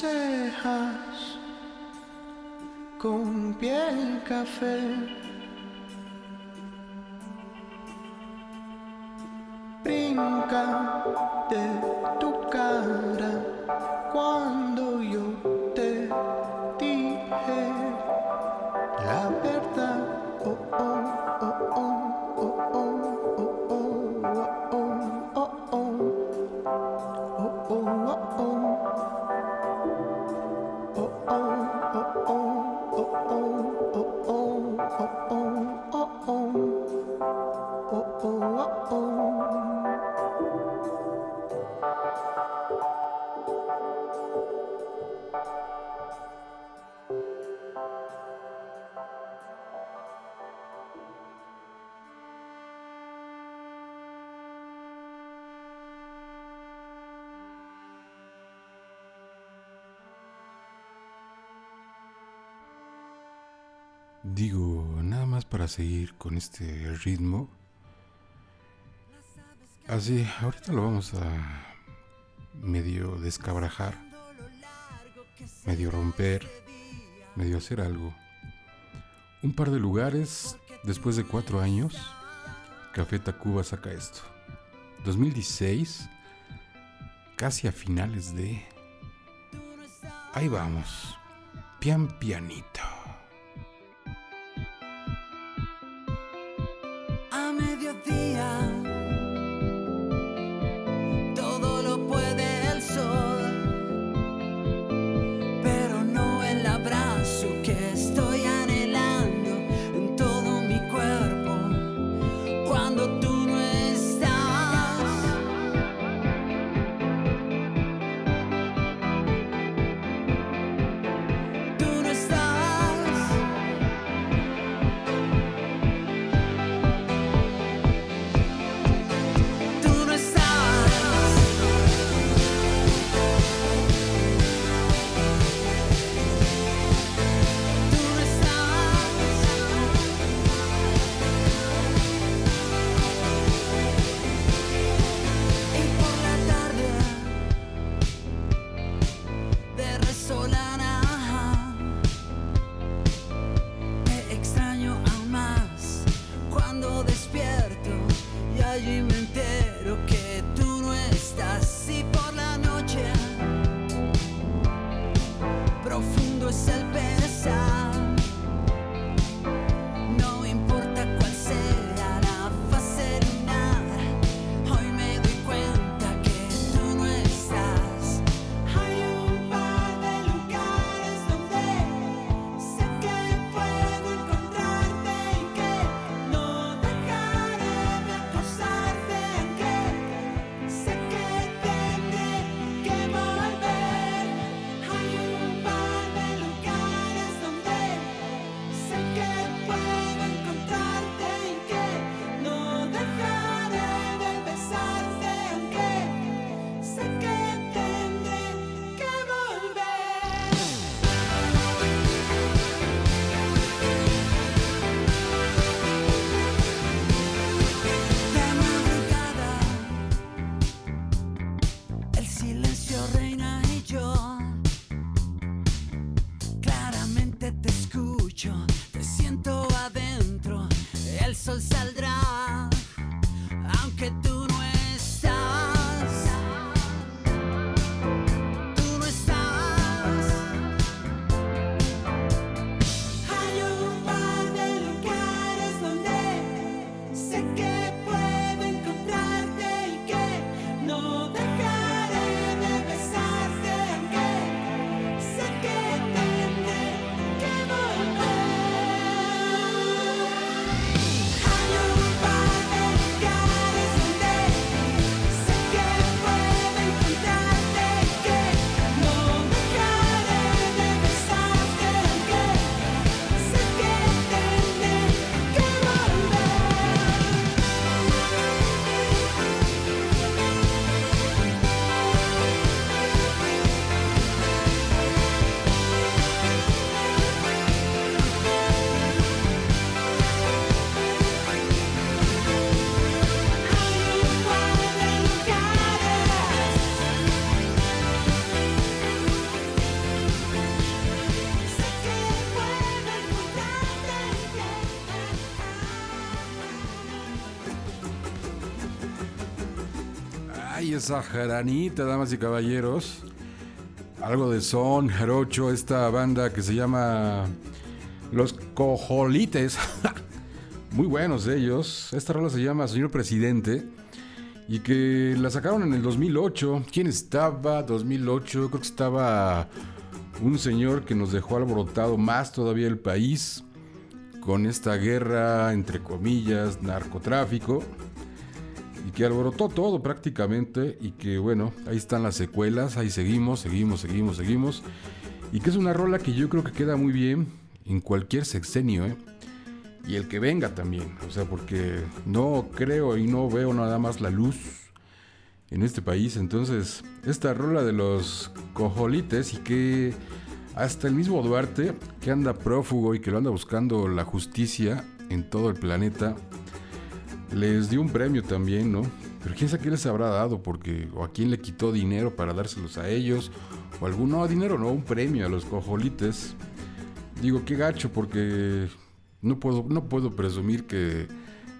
cejas con piel café. Brinca de tu cara cuando seguir con este ritmo. Así, ahorita lo vamos a medio descabrajar, medio romper, medio hacer algo. Un par de lugares, después de cuatro años, Café Tacuba saca esto. 2016, casi a finales de... Ahí vamos, pian pianito. Jaranita, damas y caballeros. Algo de son, jarocho, esta banda que se llama Los Cojolites. Muy buenos ellos. Esta rola se llama Señor Presidente. Y que la sacaron en el 2008. ¿Quién estaba? 2008. Creo que estaba un señor que nos dejó alborotado más todavía el país. Con esta guerra, entre comillas, narcotráfico y que alborotó todo prácticamente y que bueno, ahí están las secuelas, ahí seguimos, seguimos, seguimos, seguimos y que es una rola que yo creo que queda muy bien en cualquier sexenio, ¿eh? Y el que venga también, o sea, porque no creo y no veo nada más la luz en este país, entonces esta rola de los cojolites y que hasta el mismo Duarte, que anda prófugo y que lo anda buscando la justicia en todo el planeta, les dio un premio también, ¿no? Pero quién sabe qué les habrá dado, porque o a quién le quitó dinero para dárselos a ellos, o algún, no, dinero no, un premio a los cojolites. Digo, qué gacho, porque no puedo, no puedo presumir que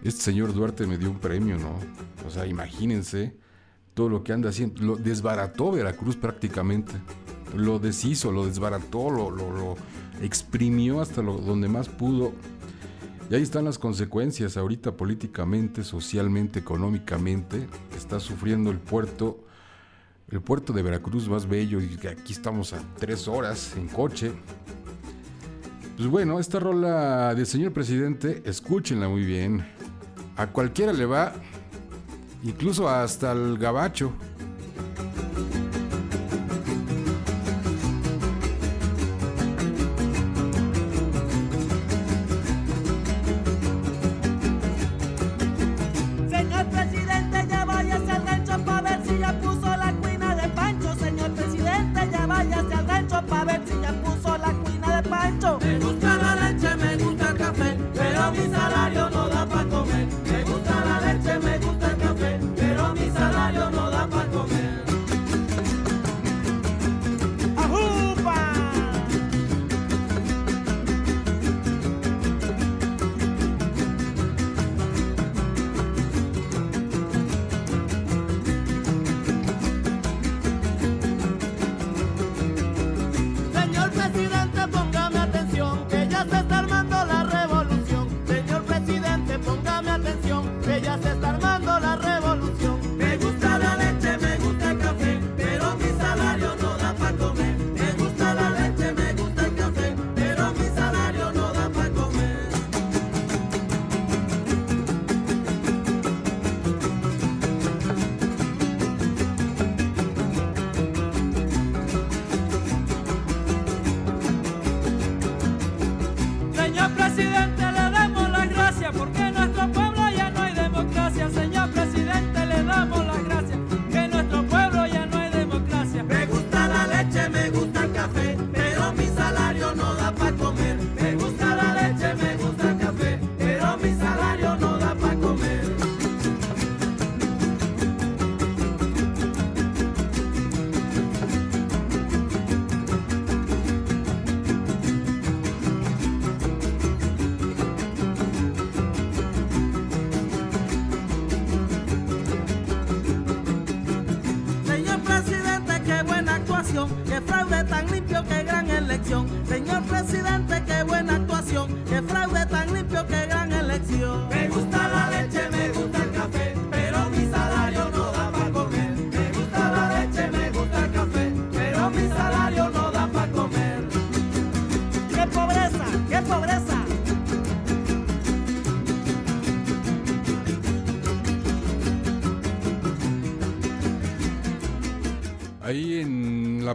este señor Duarte me dio un premio, ¿no? O sea, imagínense todo lo que anda haciendo. Lo desbarató Veracruz prácticamente. Lo deshizo, lo desbarató, lo, lo, lo exprimió hasta lo, donde más pudo. Y ahí están las consecuencias ahorita políticamente, socialmente, económicamente. Está sufriendo el puerto, el puerto de Veracruz más bello y que aquí estamos a tres horas en coche. Pues bueno, esta rola del señor presidente, escúchenla muy bien. A cualquiera le va, incluso hasta el gabacho.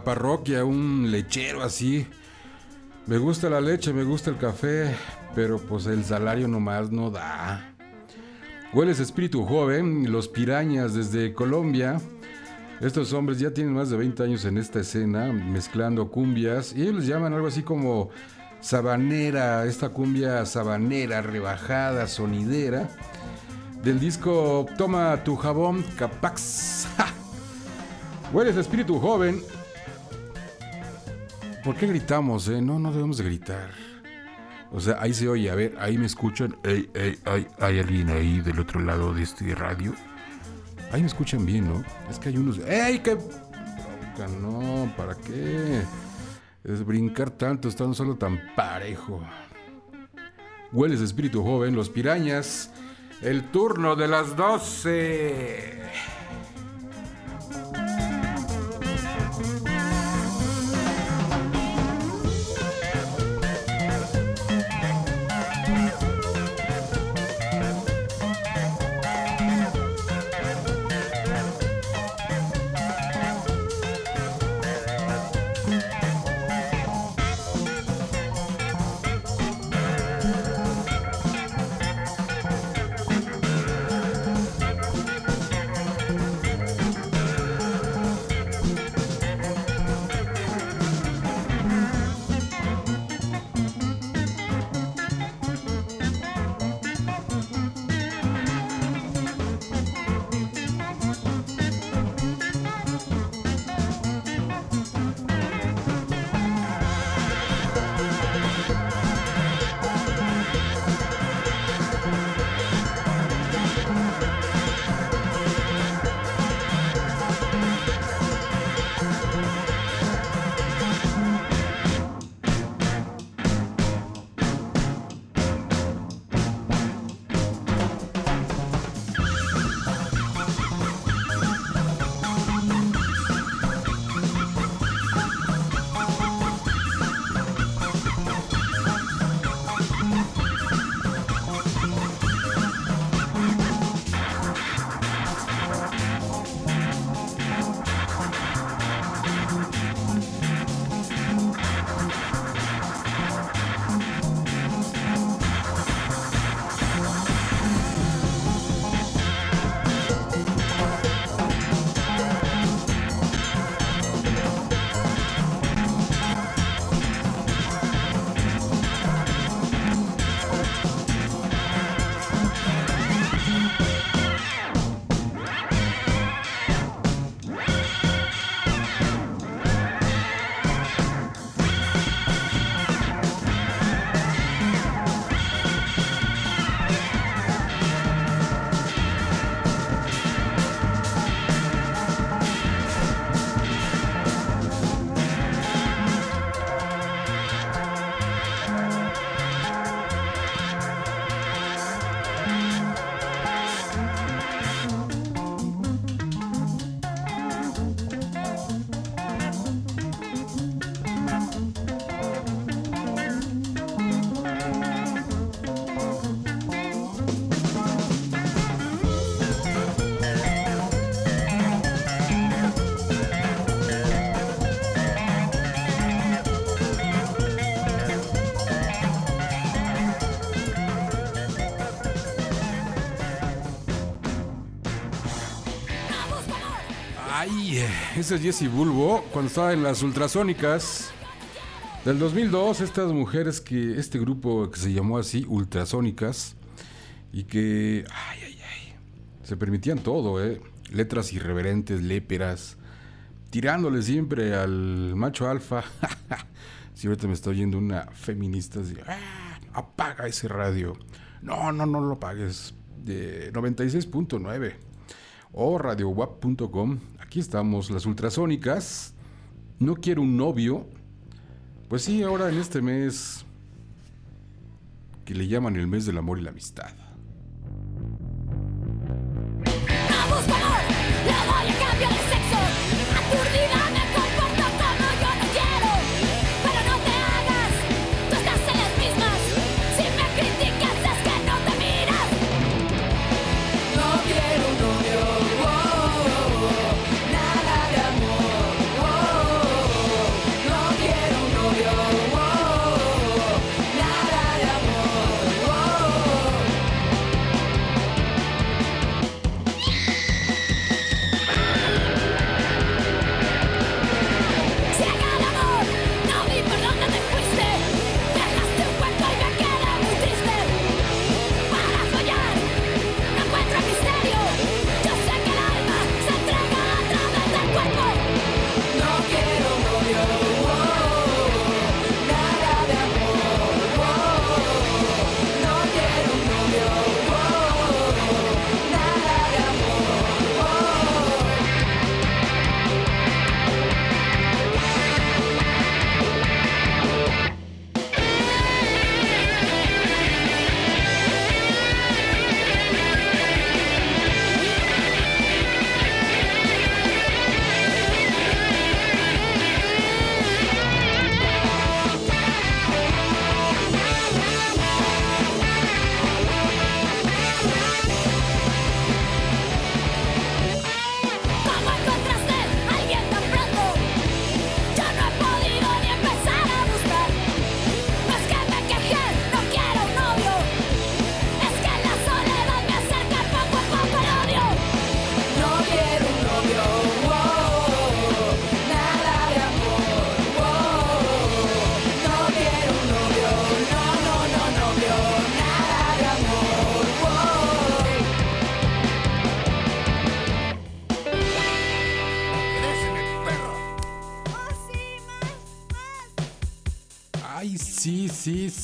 Parroquia, un lechero así. Me gusta la leche, me gusta el café, pero pues el salario nomás no da. Hueles espíritu joven, los pirañas desde Colombia. Estos hombres ya tienen más de 20 años en esta escena, mezclando cumbias, y ellos llaman algo así como sabanera, esta cumbia sabanera, rebajada, sonidera, del disco Toma tu jabón, Capax. Hueles espíritu joven. ¿Por qué gritamos, eh? No, no debemos de gritar. O sea, ahí se oye, a ver, ahí me escuchan. Ey, ey, hay, hay alguien ahí del otro lado de este radio. Ahí me escuchan bien, ¿no? Es que hay unos... ¡Ey, qué... No, ¿para qué? Es brincar tanto estando solo tan parejo. Hueles espíritu joven, los pirañas. El turno de las 12. Ese es Jesse Bulbo cuando estaba en las ultrasónicas del 2002. Estas mujeres que, este grupo que se llamó así, ultrasónicas, y que, ay, ay, ay, se permitían todo, ¿eh? Letras irreverentes, léperas, tirándole siempre al macho alfa. si ahorita me está oyendo una feminista, "Ah, apaga ese radio. No, no, no lo apagues. De 96.9 o radiowap.com. Aquí estamos, las ultrasónicas. No quiero un novio. Pues sí, ahora en este mes que le llaman el mes del amor y la amistad. De sexo.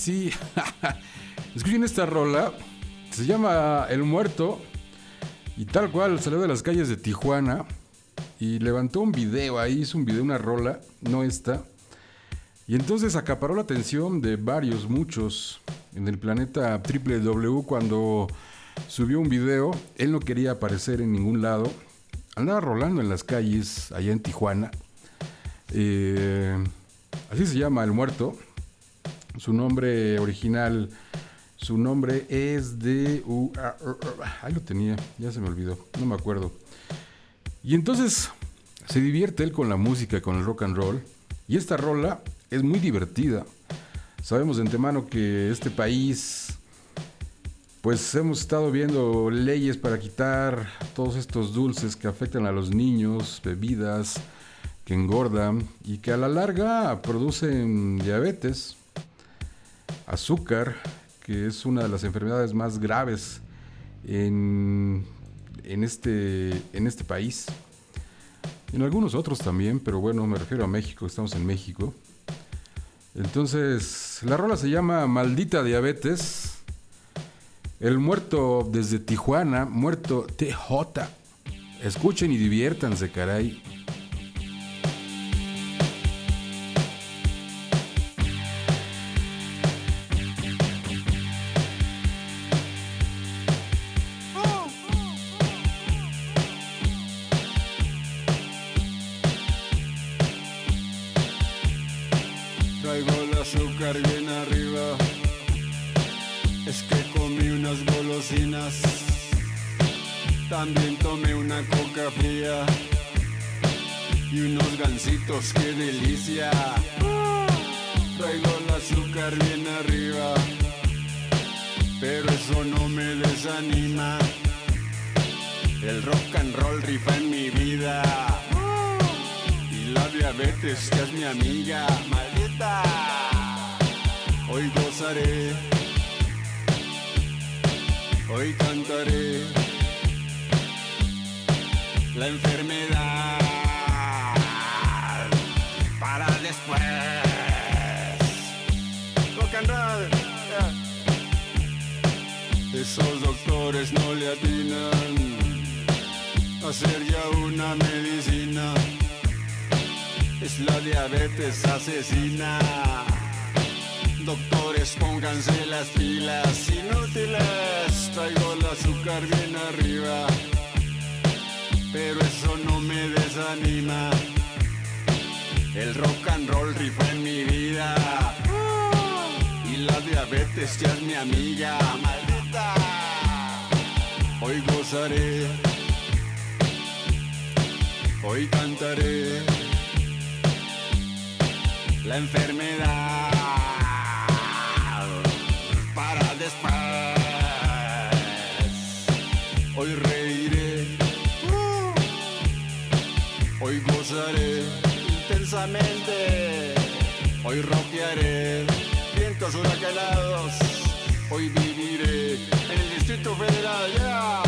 Sí. Escuchen esta rola. Se llama El Muerto. Y tal cual salió de las calles de Tijuana. Y levantó un video ahí, hizo un video, una rola, no esta. Y entonces acaparó la atención de varios, muchos en el planeta www cuando subió un video. Él no quería aparecer en ningún lado. Andaba rolando en las calles allá en Tijuana. Eh, así se llama El Muerto. Su nombre original, su nombre es de... ahí lo tenía, ya se me olvidó, no me acuerdo. Y entonces se divierte él con la música, con el rock and roll. Y esta rola es muy divertida. Sabemos de antemano que este país, pues hemos estado viendo leyes para quitar todos estos dulces que afectan a los niños, bebidas que engordan y que a la larga producen diabetes, azúcar, que es una de las enfermedades más graves en, en este, en este país. En algunos otros también, pero bueno, me refiero a México, estamos en México. Entonces, la rola se llama Maldita Diabetes. El muerto desde Tijuana, muerto TJ. Escuchen y diviértanse, caray. También tomé una coca fría. Y unos gansitos, qué delicia. Traigo el azúcar bien arriba. Pero eso no me desanima. El rock and roll rifa en mi vida. Y la diabetes que es mi amiga, maldita. Hoy gozaré, hoy cantaré la enfermedad para después. Rock and. Esos doctores no le atinan a hacer ya una medicina es la diabetes asesina. Doctores, pónganse las pilas inútiles. Traigo el azúcar bien arriba, pero eso no me desanima. El rock and roll rifa en mi vida. Y la diabetes ya es mi amiga, maldita. Hoy gozaré, hoy cantaré la enfermedad vientos huracanados, hoy viviré en el Distrito Federal. yeah.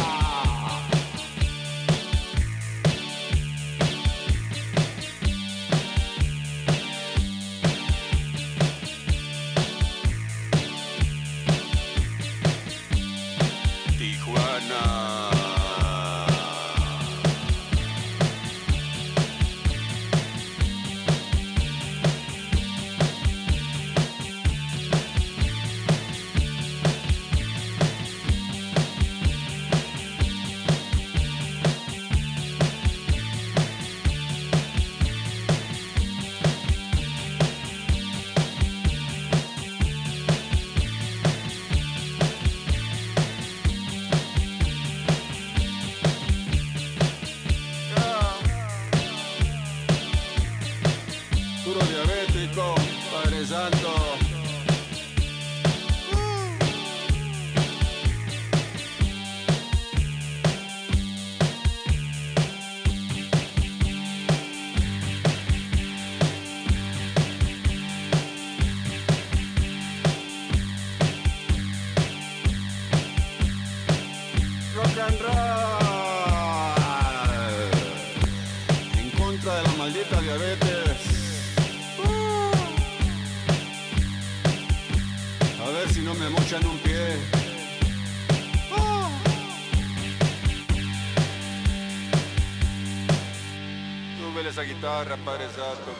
Padre Santo,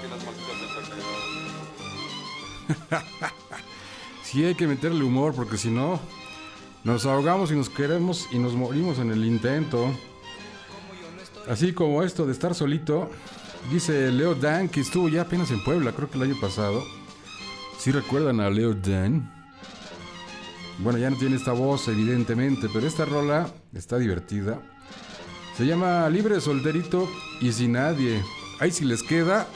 que las malditas de Sí hay que meterle humor porque si no nos ahogamos y nos queremos y nos morimos en el intento. Así como esto de estar solito, dice Leo Dan que estuvo ya apenas en Puebla, creo que el año pasado. Si recuerdan a Leo Dan. Bueno, ya no tiene esta voz evidentemente, pero esta rola está divertida. Se llama Libre Solterito y sin nadie. Ahí si les queda,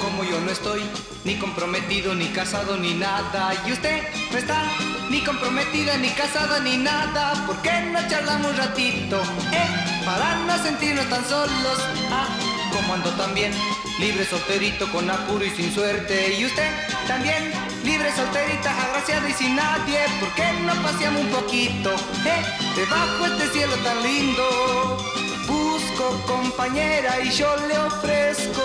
Como yo no estoy ni comprometido, ni casado, ni nada. Y usted no está ni comprometida, ni casada, ni nada. ¿Por qué no charlamos un ratito? Eh, para no sentirnos tan solos. Ah, como ando también, libre, solterito, con apuro y sin suerte. Y usted también, libre, solterita, agraciada y sin nadie. ¿Por qué no paseamos un poquito? Eh, debajo este cielo tan lindo. Busco compañera y yo le ofrezco.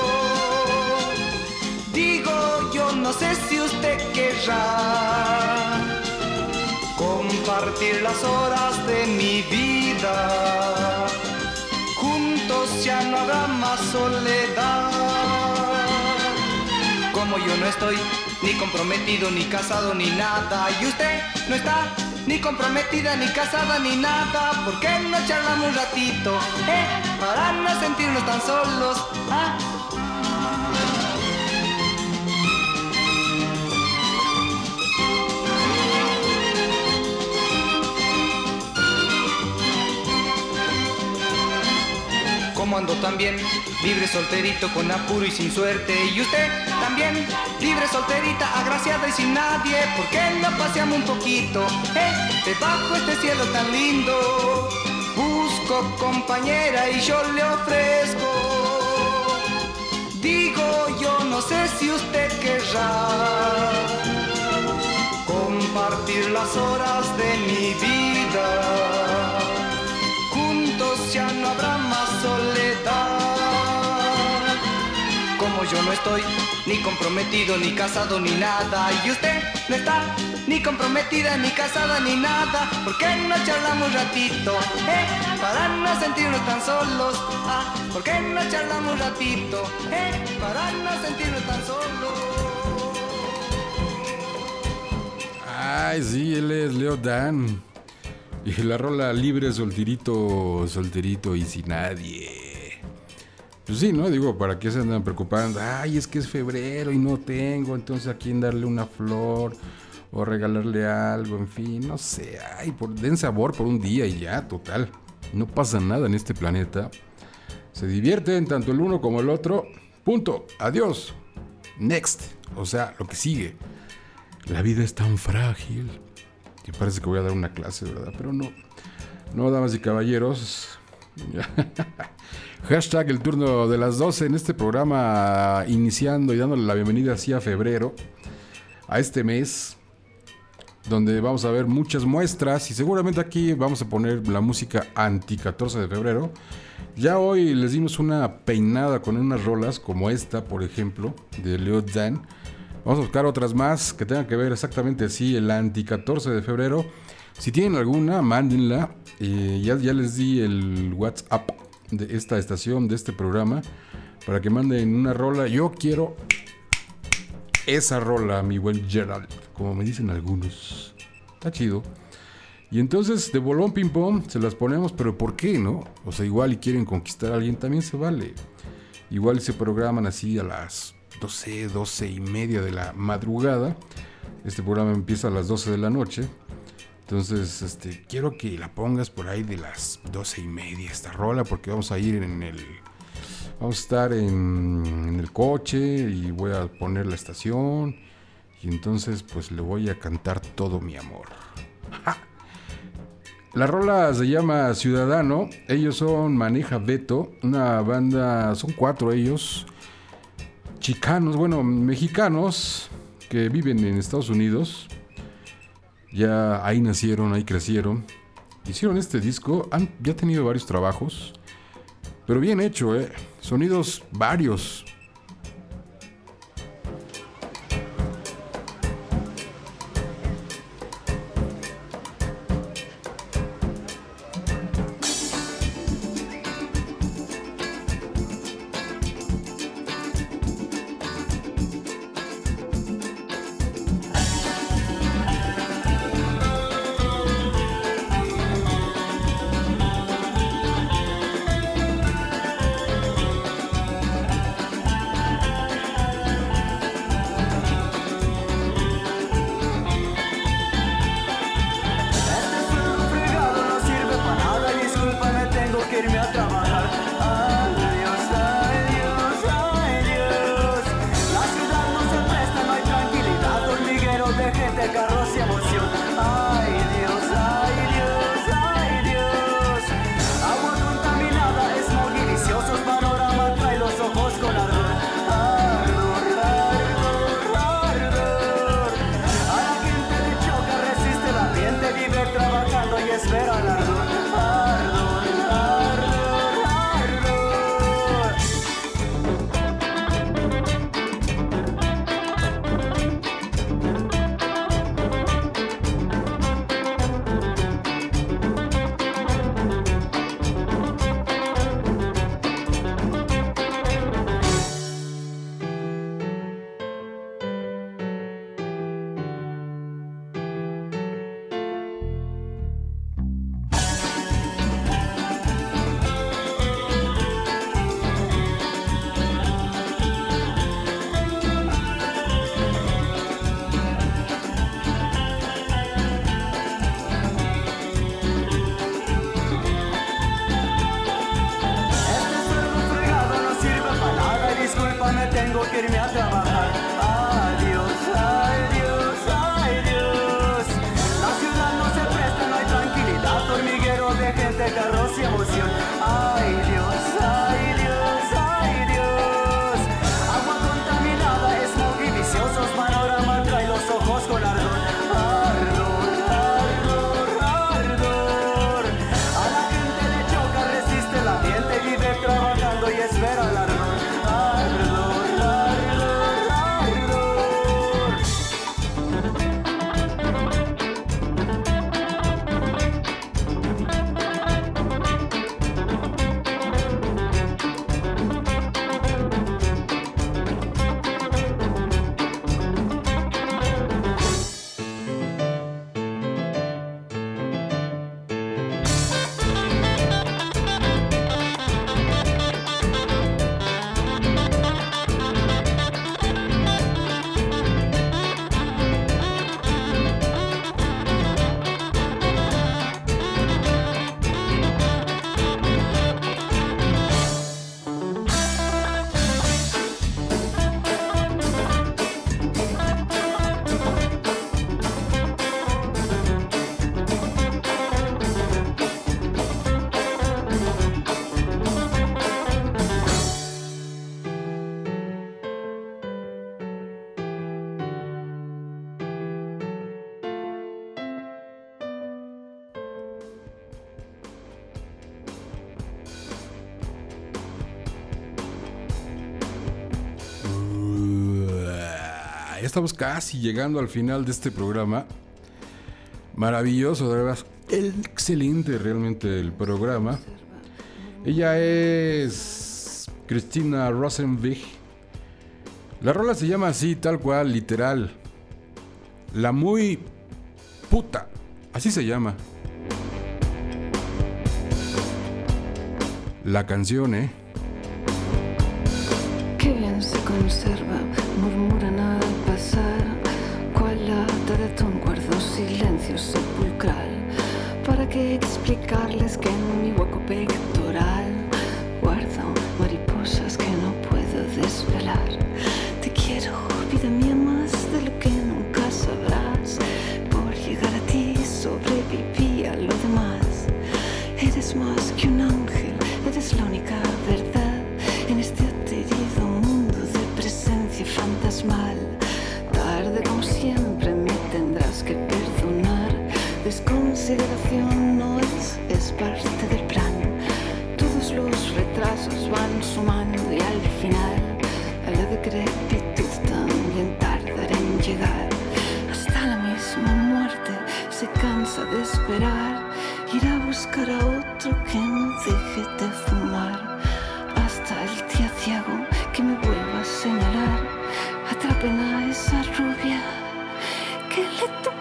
Digo, yo no sé si usted querrá compartir las horas de mi vida. Juntos ya no habrá más soledad. Como yo no estoy ni comprometido, ni casado, ni nada. Y usted no está ni comprometida, ni casada, ni nada. ¿Por qué no charlamos un ratito? Eh, para no sentirnos tan solos. Ah. Como ando también, libre solterito con apuro y sin suerte. Y usted también, libre solterita, agraciada y sin nadie. ¿Por qué no paseamos un poquito? Eh, debajo este cielo tan lindo. Busco compañera y yo le ofrezco. Digo, yo no sé si usted querrá compartir las horas de mi vida. Ya no habrá más soledad. Como yo no estoy ni comprometido, ni casado, ni nada. Y usted no está ni comprometida, ni casada, ni nada. ¿Por qué no charlamos ratito? Eh, para no sentirnos tan solos. Ah, ¿por qué no charlamos ratito? Eh, para no sentirnos tan solos. Ay, sí, él es Leo Dan. Y la rola libre, solterito, solterito y sin nadie. Pues sí, ¿no? Digo, ¿para qué se andan preocupando? Ay, es que es febrero y no tengo, entonces a quién darle una flor o regalarle algo, en fin, no sé. Ay, por, den sabor por un día y ya, total. No pasa nada en este planeta. Se divierten tanto el uno como el otro. Punto. Adiós. Next. O sea, lo que sigue. La vida es tan frágil. Parece que voy a dar una clase, ¿verdad? Pero no. No, damas y caballeros. Hashtag el turno de las 12 en este programa, iniciando y dándole la bienvenida así a febrero, a este mes, donde vamos a ver muchas muestras y seguramente aquí vamos a poner la música anti 14 de febrero. Ya hoy les dimos una peinada con unas rolas como esta, por ejemplo, de Leo Dan. Vamos a buscar otras más que tengan que ver exactamente así, el anti 14 de febrero. Si tienen alguna, mándenla. Eh, ya, ya les di el WhatsApp de esta estación, de este programa, para que manden una rola. Yo quiero esa rola, mi buen Gerald, como me dicen algunos. Está chido. Y entonces de bolón ping pong se las ponemos, pero ¿por qué no? O sea, igual y quieren conquistar a alguien, también se vale. Igual se programan así a las 12, 12 y media de la madrugada. Este programa empieza a las 12 de la noche. Entonces, este, quiero que la pongas por ahí de las 12 y media esta rola, porque vamos a ir en el. Vamos a estar en, el coche y voy a poner la estación. Y entonces, pues le voy a cantar todo mi amor. La rola se llama Ciudadano. Ellos son Maneja Beto, una banda, son cuatro ellos, chicanos, bueno, mexicanos que viven en Estados Unidos. Ya ahí nacieron, ahí crecieron. Hicieron este disco, han ya tenido varios trabajos, pero bien hecho, ¿eh? Sonidos varios. Estamos casi llegando al final de este programa. Maravilloso, de verdad. Excelente realmente el programa. Ella es Cristina Rosenwig. La rola se llama así, tal cual, literal. La muy puta. Así se llama. La canción, ¿eh? Qué bien se conserva, murmura nada pasar. Cual lata de atún guardo silencio sepulcral. ¿Para qué explicarles que en mi hueco pectoral guardo mariposas que no puedo desvelar? Te quiero, vida mía, más de lo que nunca sabrás. Por llegar a ti sobreviví a lo demás. Eres más que un ángel, eres la única verdad en este aterido mundo de presencia fantasmal. Siempre me tendrás que perdonar. Desconsideración no es, es parte del plan. Todos los retrasos van sumando y al final a la decrepitud también tardará en llegar. Hasta la misma muerte se cansa de esperar. Irá a buscar a otro que no deje de fumar. Hasta el día ciego que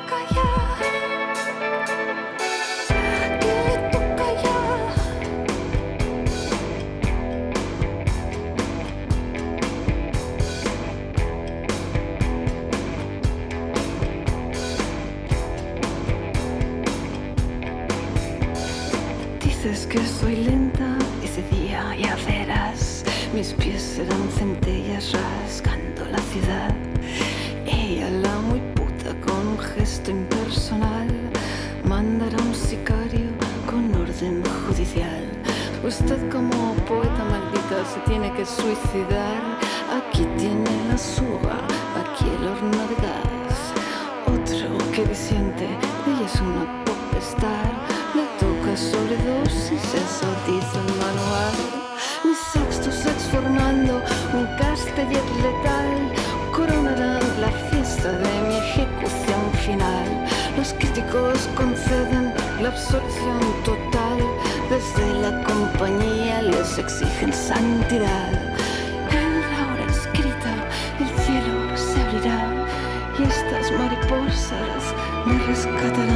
total. Desde la compañía les exigen santidad. En la hora escrita el cielo se abrirá y estas mariposas me rescatarán.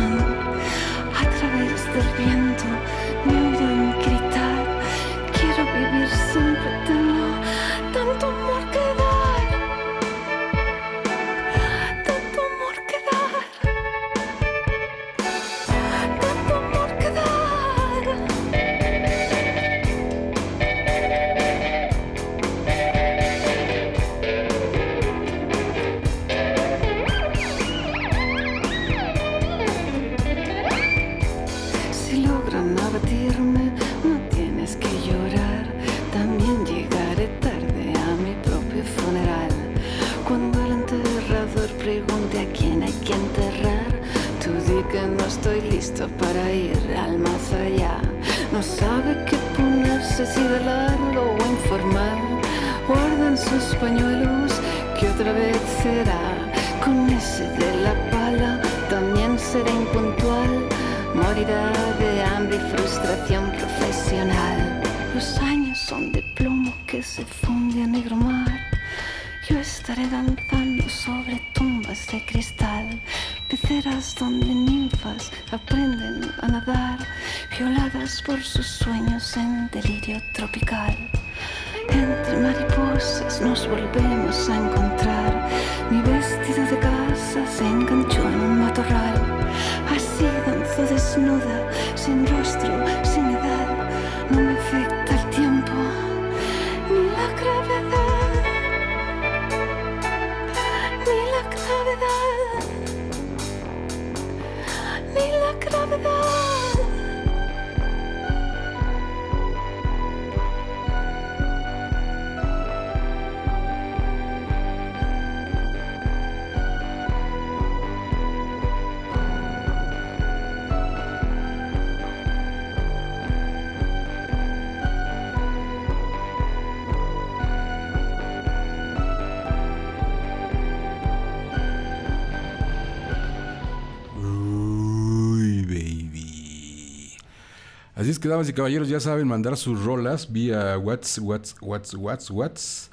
Que, damas y caballeros, ya saben mandar sus rolas vía WhatsApp, WhatsApp, WhatsApp, WhatsApp, WhatsApp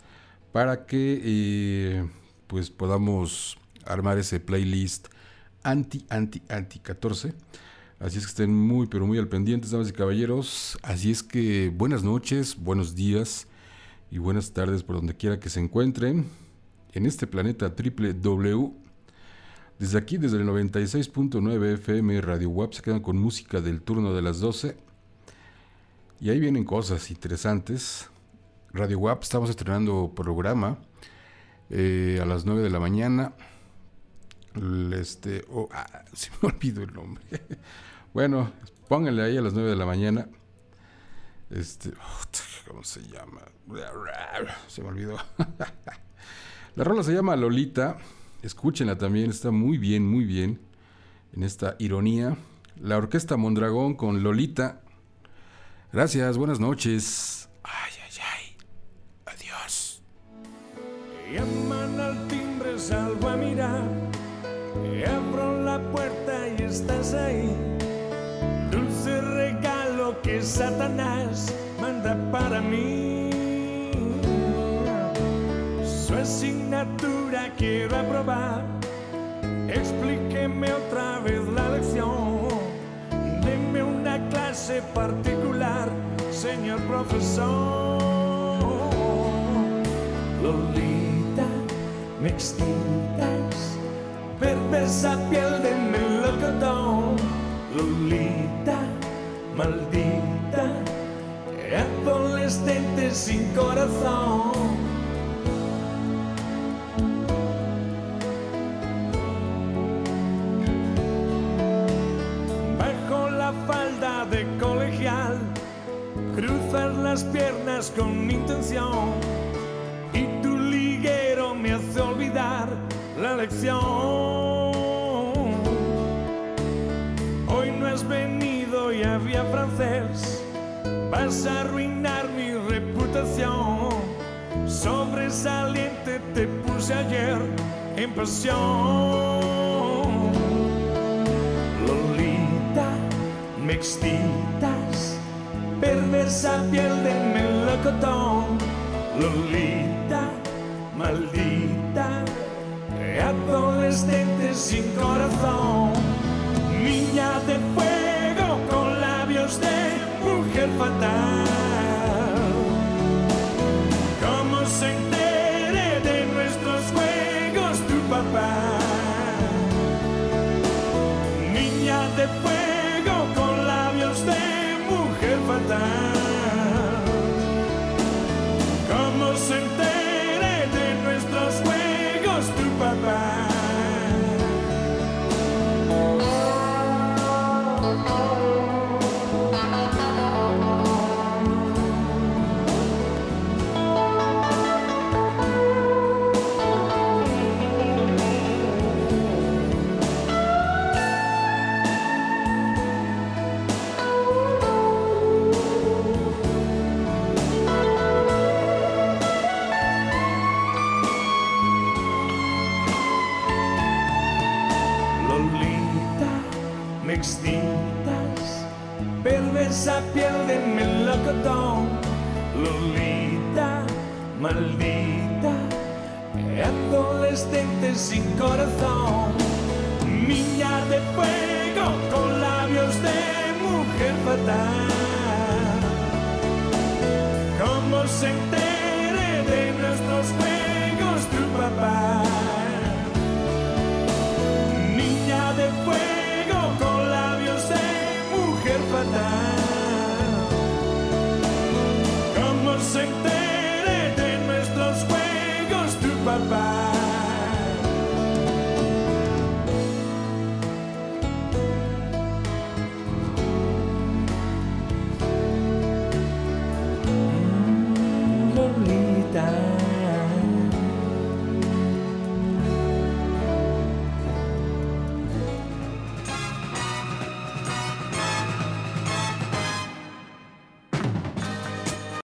para que eh, pues podamos armar ese playlist anti, anti, anti 14. Así es que estén muy, pero muy al pendientes, damas y caballeros. Así es que buenas noches, buenos días y buenas tardes por donde quiera que se encuentren en este planeta triple W. Desde aquí, desde el 96.9 FM Radio WAP, se quedan con música del turno de las 12. Y ahí vienen cosas interesantes. Radio WAP, estamos estrenando programa eh, a las 9 de la mañana. Este, oh, ah, se me olvidó el nombre. bueno, pónganle ahí a las 9 de la mañana. Este, ¿cómo se llama? Se me olvidó. la rola se llama Lolita. Escúchenla también, está muy bien, muy bien. En esta ironía. La orquesta Mondragón con Lolita. Gracias, buenas noches. Ay, ay, ay. Adiós. Llaman al timbre, salgo a mirar. Abro la puerta y estás ahí. Dulce regalo que Satanás manda para mí. Su asignatura quiero aprobar. Explíqueme otra vez la lección. Deme una clase particular señor profesor. Lolita, me excitas, perversa piel de melocotón. Lolita, maldita, adolescente sin corazón. Con intención y tu liguero me hace olvidar la lección. Hoy no has venido y había francés, vas a arruinar mi reputación. Sobresaliente te puse ayer en pasión. Lolita, me excitas, perversa piel de melocotón. Lolita, maldita, adolescente sin corazón. Niña de fuego con labios de mujer fatal. Sin corazón. Niña de fuego con labios de mujer fatal. ¿Cómo se entere de nuestros juegos tu papá? Niña de fuego con labios de mujer fatal. ¿Cómo se entere de nuestros juegos tu papá?